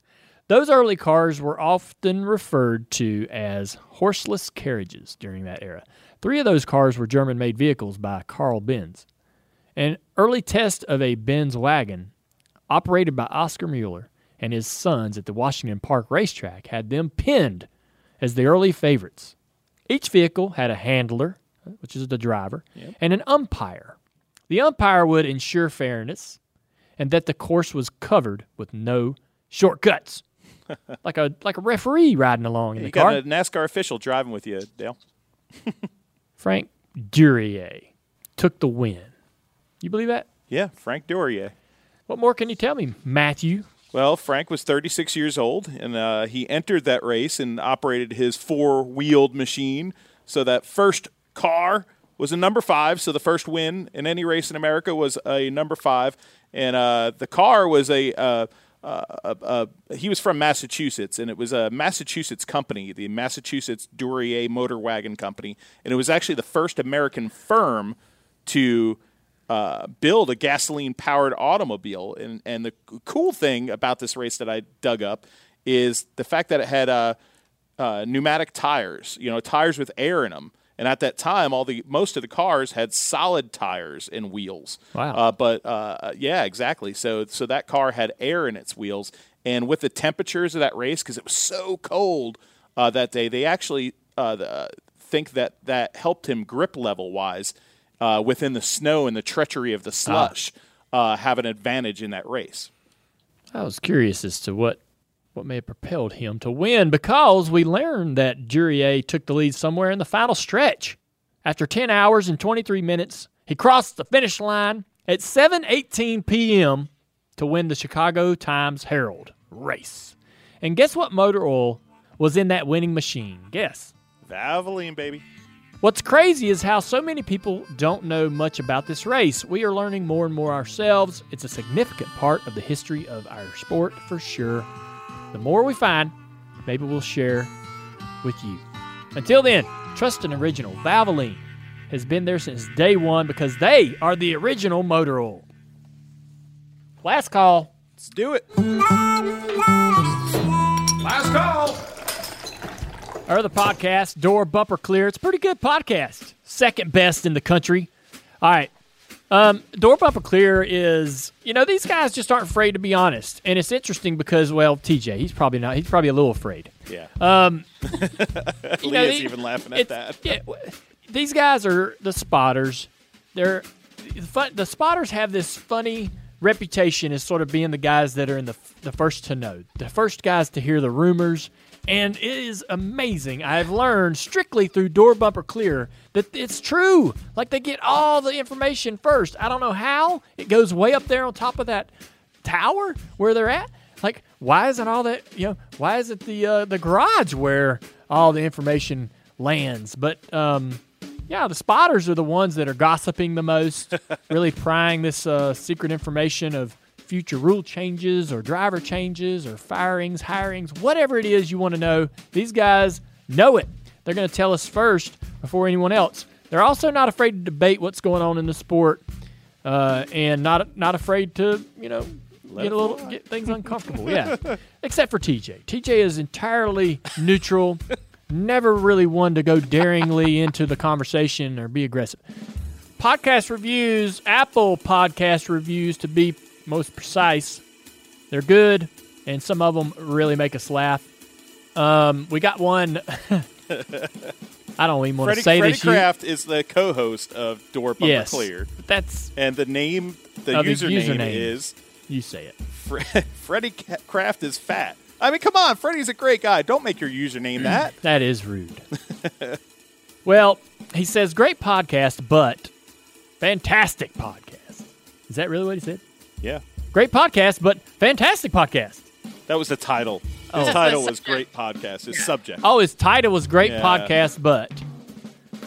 Those early cars were often referred to as horseless carriages during that era. Three of those cars were German made vehicles by Carl Benz. An early test of a Benz wagon, operated by Oscar Mueller and his sons at the Washington Park racetrack, had them pinned as the early favorites. Each vehicle had a handler, which is the driver, and an umpire. The umpire would ensure fairness and that the course was covered with no shortcuts. like a like a referee riding along in You the car. got a NASCAR official driving with you, Dale. Frank Duryea took the win. You believe that? Yeah, Frank Duryea. What more can you tell me, Matthew? Well, Frank was 36 years old, and uh, he entered that race and operated his four-wheeled machine. So that first car was a number five. So the first win in any race in America was a number five, and uh, the car was a. Uh, uh, he was from Massachusetts, and it was a Massachusetts company, the Massachusetts Duryea Motor Wagon Company, and it was actually the first American firm to uh, build a gasoline powered automobile. And, and the cool thing about this race that I dug up is the fact that it had uh, uh, pneumatic tires, you know, tires with air in them. And at that time, all the most of the cars had solid tires and wheels. Wow. Uh, but uh, yeah, exactly. So so that car had air in its wheels, And with the temperatures of that race, because it was so cold uh, that day, they actually uh, the, think that that helped him grip level wise uh, within the snow and the treachery of the slush, uh, have an advantage in that race. I was curious as to what what may have propelled him to win because we learned that Duryea took the lead somewhere in the final stretch. After 10 hours and 23 minutes, he crossed the finish line at 7:18 p.m. to win the Chicago Times Herald race. And guess what motor oil was in that winning machine? Guess. Valvoline, baby. What's crazy is how so many people don't know much about this race. We are learning more and more ourselves. It's a significant part of the history of our sport for sure. The more we find, maybe we'll share with you. Until then, trust an original. Valvoline has been there since day one because they are the original motor oil. Last call. Let's do it. Last call. Or the podcast, Door Bumper Clear. It's a pretty good podcast. Second best in the country. All right. Um, Door Bumper Clear is, you know, these guys just aren't afraid to be honest. And it's interesting because, well, TJ, he's probably not, he's probably a little afraid. Yeah. Um, Leah's know, they- even laughing at that. Yeah, these guys are the spotters. They're the fun, the spotters have this funny reputation as sort of being the guys that are in the the first to know, the first guys to hear the rumors. And it is amazing. I've learned strictly through Door Bumper Clear that it's true. Like they get all the information first. I don't know how. It goes way up there on top of that tower where they're at. Like, why isn't all that you know? Why is it the uh, the garage where all the information lands? But um, yeah, the spotters are the ones that are gossiping the most, really prying this uh, secret information of future rule changes or driver changes or firings, hirings, whatever it is you want to know. These guys know it. They're going to tell us first before anyone else. They're also not afraid to debate what's going on in the sport, uh, and not not afraid to you know get a little get things uncomfortable. Yeah, except for TJ. TJ is entirely neutral. Never really one to go daringly into the conversation or be aggressive. Podcast reviews, Apple podcast reviews to be most precise. They're good, and some of them really make us laugh. Um, we got one. I don't even want to say Freddie this. you- Kraft is the co-host of Door Bumper Yes, Clear. That's and the name, the username, username. is. You say it. Fre- Freddie Ca- Kraft is fat. I mean, come on, Freddy's a great guy. Don't make your username that. That is rude. well, he says, great podcast, but fantastic podcast. Is that really what he said? Yeah, Great podcast, but fantastic podcast. that was the title. His Oh. title was great podcast. His subject. Oh, his title was great Yeah. podcast, but.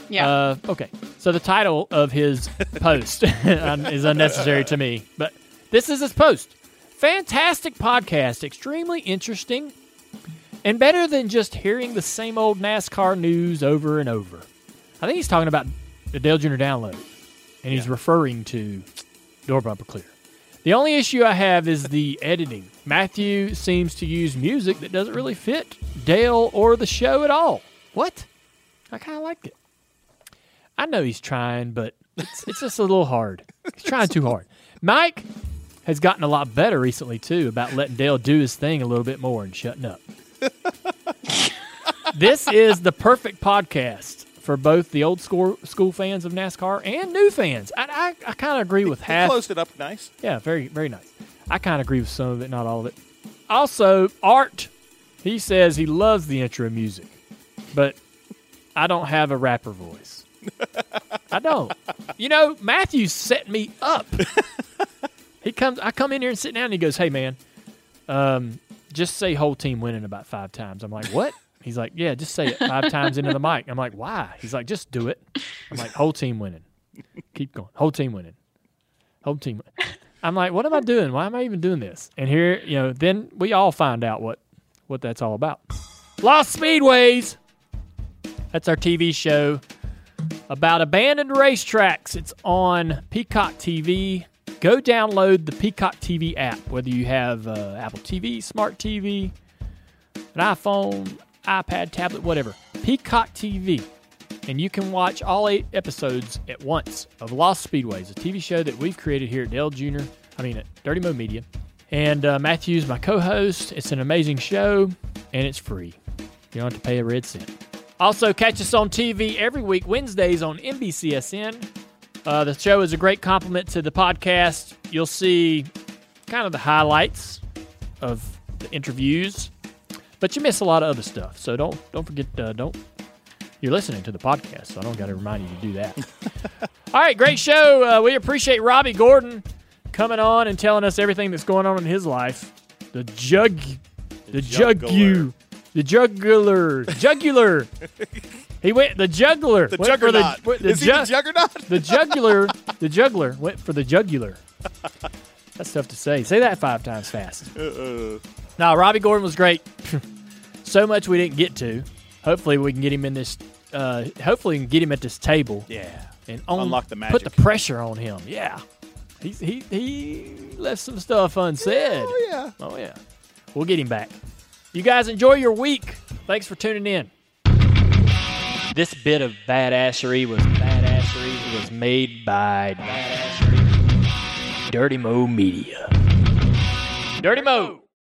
Yeah. Uh, okay. So the title of his post is unnecessary to me, but this is his post. Fantastic podcast, extremely interesting, and better than just hearing the same old NASCAR news over and over. I think he's talking about the Dale Jr. download, and he's referring to Door Bumper Clear. The only issue I have is the editing. Matthew seems to use music that doesn't really fit Dale or the show at all. What? I kind of liked it. I know he's trying, but it's, it's just a little hard. He's trying too hard. Mike has gotten a lot better recently, too, about letting Dale do his thing a little bit more and shutting up. this is the perfect podcast for both the old school, school fans of NASCAR and new fans. I, I, I kind of agree with He half. closed it up nice. Yeah, very, very nice. I kind of agree with some of it, not all of it. Also, Art, he says he loves the intro music, but I don't have a rapper voice. I don't. You know, Matthew set me up. he comes, I come in here and sit down, and he goes, "Hey, man, um, just say whole team winning about five times." I'm like, "What?" He's like, "Yeah, just say it five times into the mic." I'm like, "Why?" He's like, "Just do it." I'm like, "Whole team winning." Keep going. Whole team winning. Whole team. I'm like, what am I doing? Why am I even doing this? And here, you know, then we all find out what what that's all about. Lost Speedways. That's our TV show about abandoned racetracks. It's on Peacock TV. Go download the Peacock TV app, whether you have uh, Apple TV, Smart TV, an iPhone, iPad, tablet, whatever. Peacock TV. And you can watch all eight episodes at once of Lost Speedways, a TV show that we've created here at Dale Jr., I mean, at Dirty Mo Media. And uh, Matthew's my co host. It's an amazing show, and it's free. You don't have to pay a red cent. Also, catch us on TV every week, Wednesdays on NBCSN. Uh, the show is a great compliment to the podcast. You'll see kind of the highlights of the interviews, but you miss a lot of other stuff. So don't don't forget. Uh, don't you're listening to the podcast, so I don't got to remind you to do that. All right, great show. Uh, we appreciate Robby Gordon coming on and telling us everything that's going on in his life. The jug, the, jug, you, the jugular, jugular. he went the juggler. The went for juggernaut. went- Is he the juggernaut? The jugular, the juggler went for the jugular. That's tough to say. Say that five times fast. Uh-uh. No, Robby Gordon was great. so much we didn't get to. Hopefully, we can get him in this. Uh, hopefully, we can get him at this table. Yeah. and on, Unlock the magic. Put the pressure on him. Yeah, he he he left some stuff unsaid. Oh, yeah. Oh yeah. We'll get him back. You guys enjoy your week. Thanks for tuning in. This bit of badassery was badassery was made by badassery Dirty Mo Media. Dirty Mo.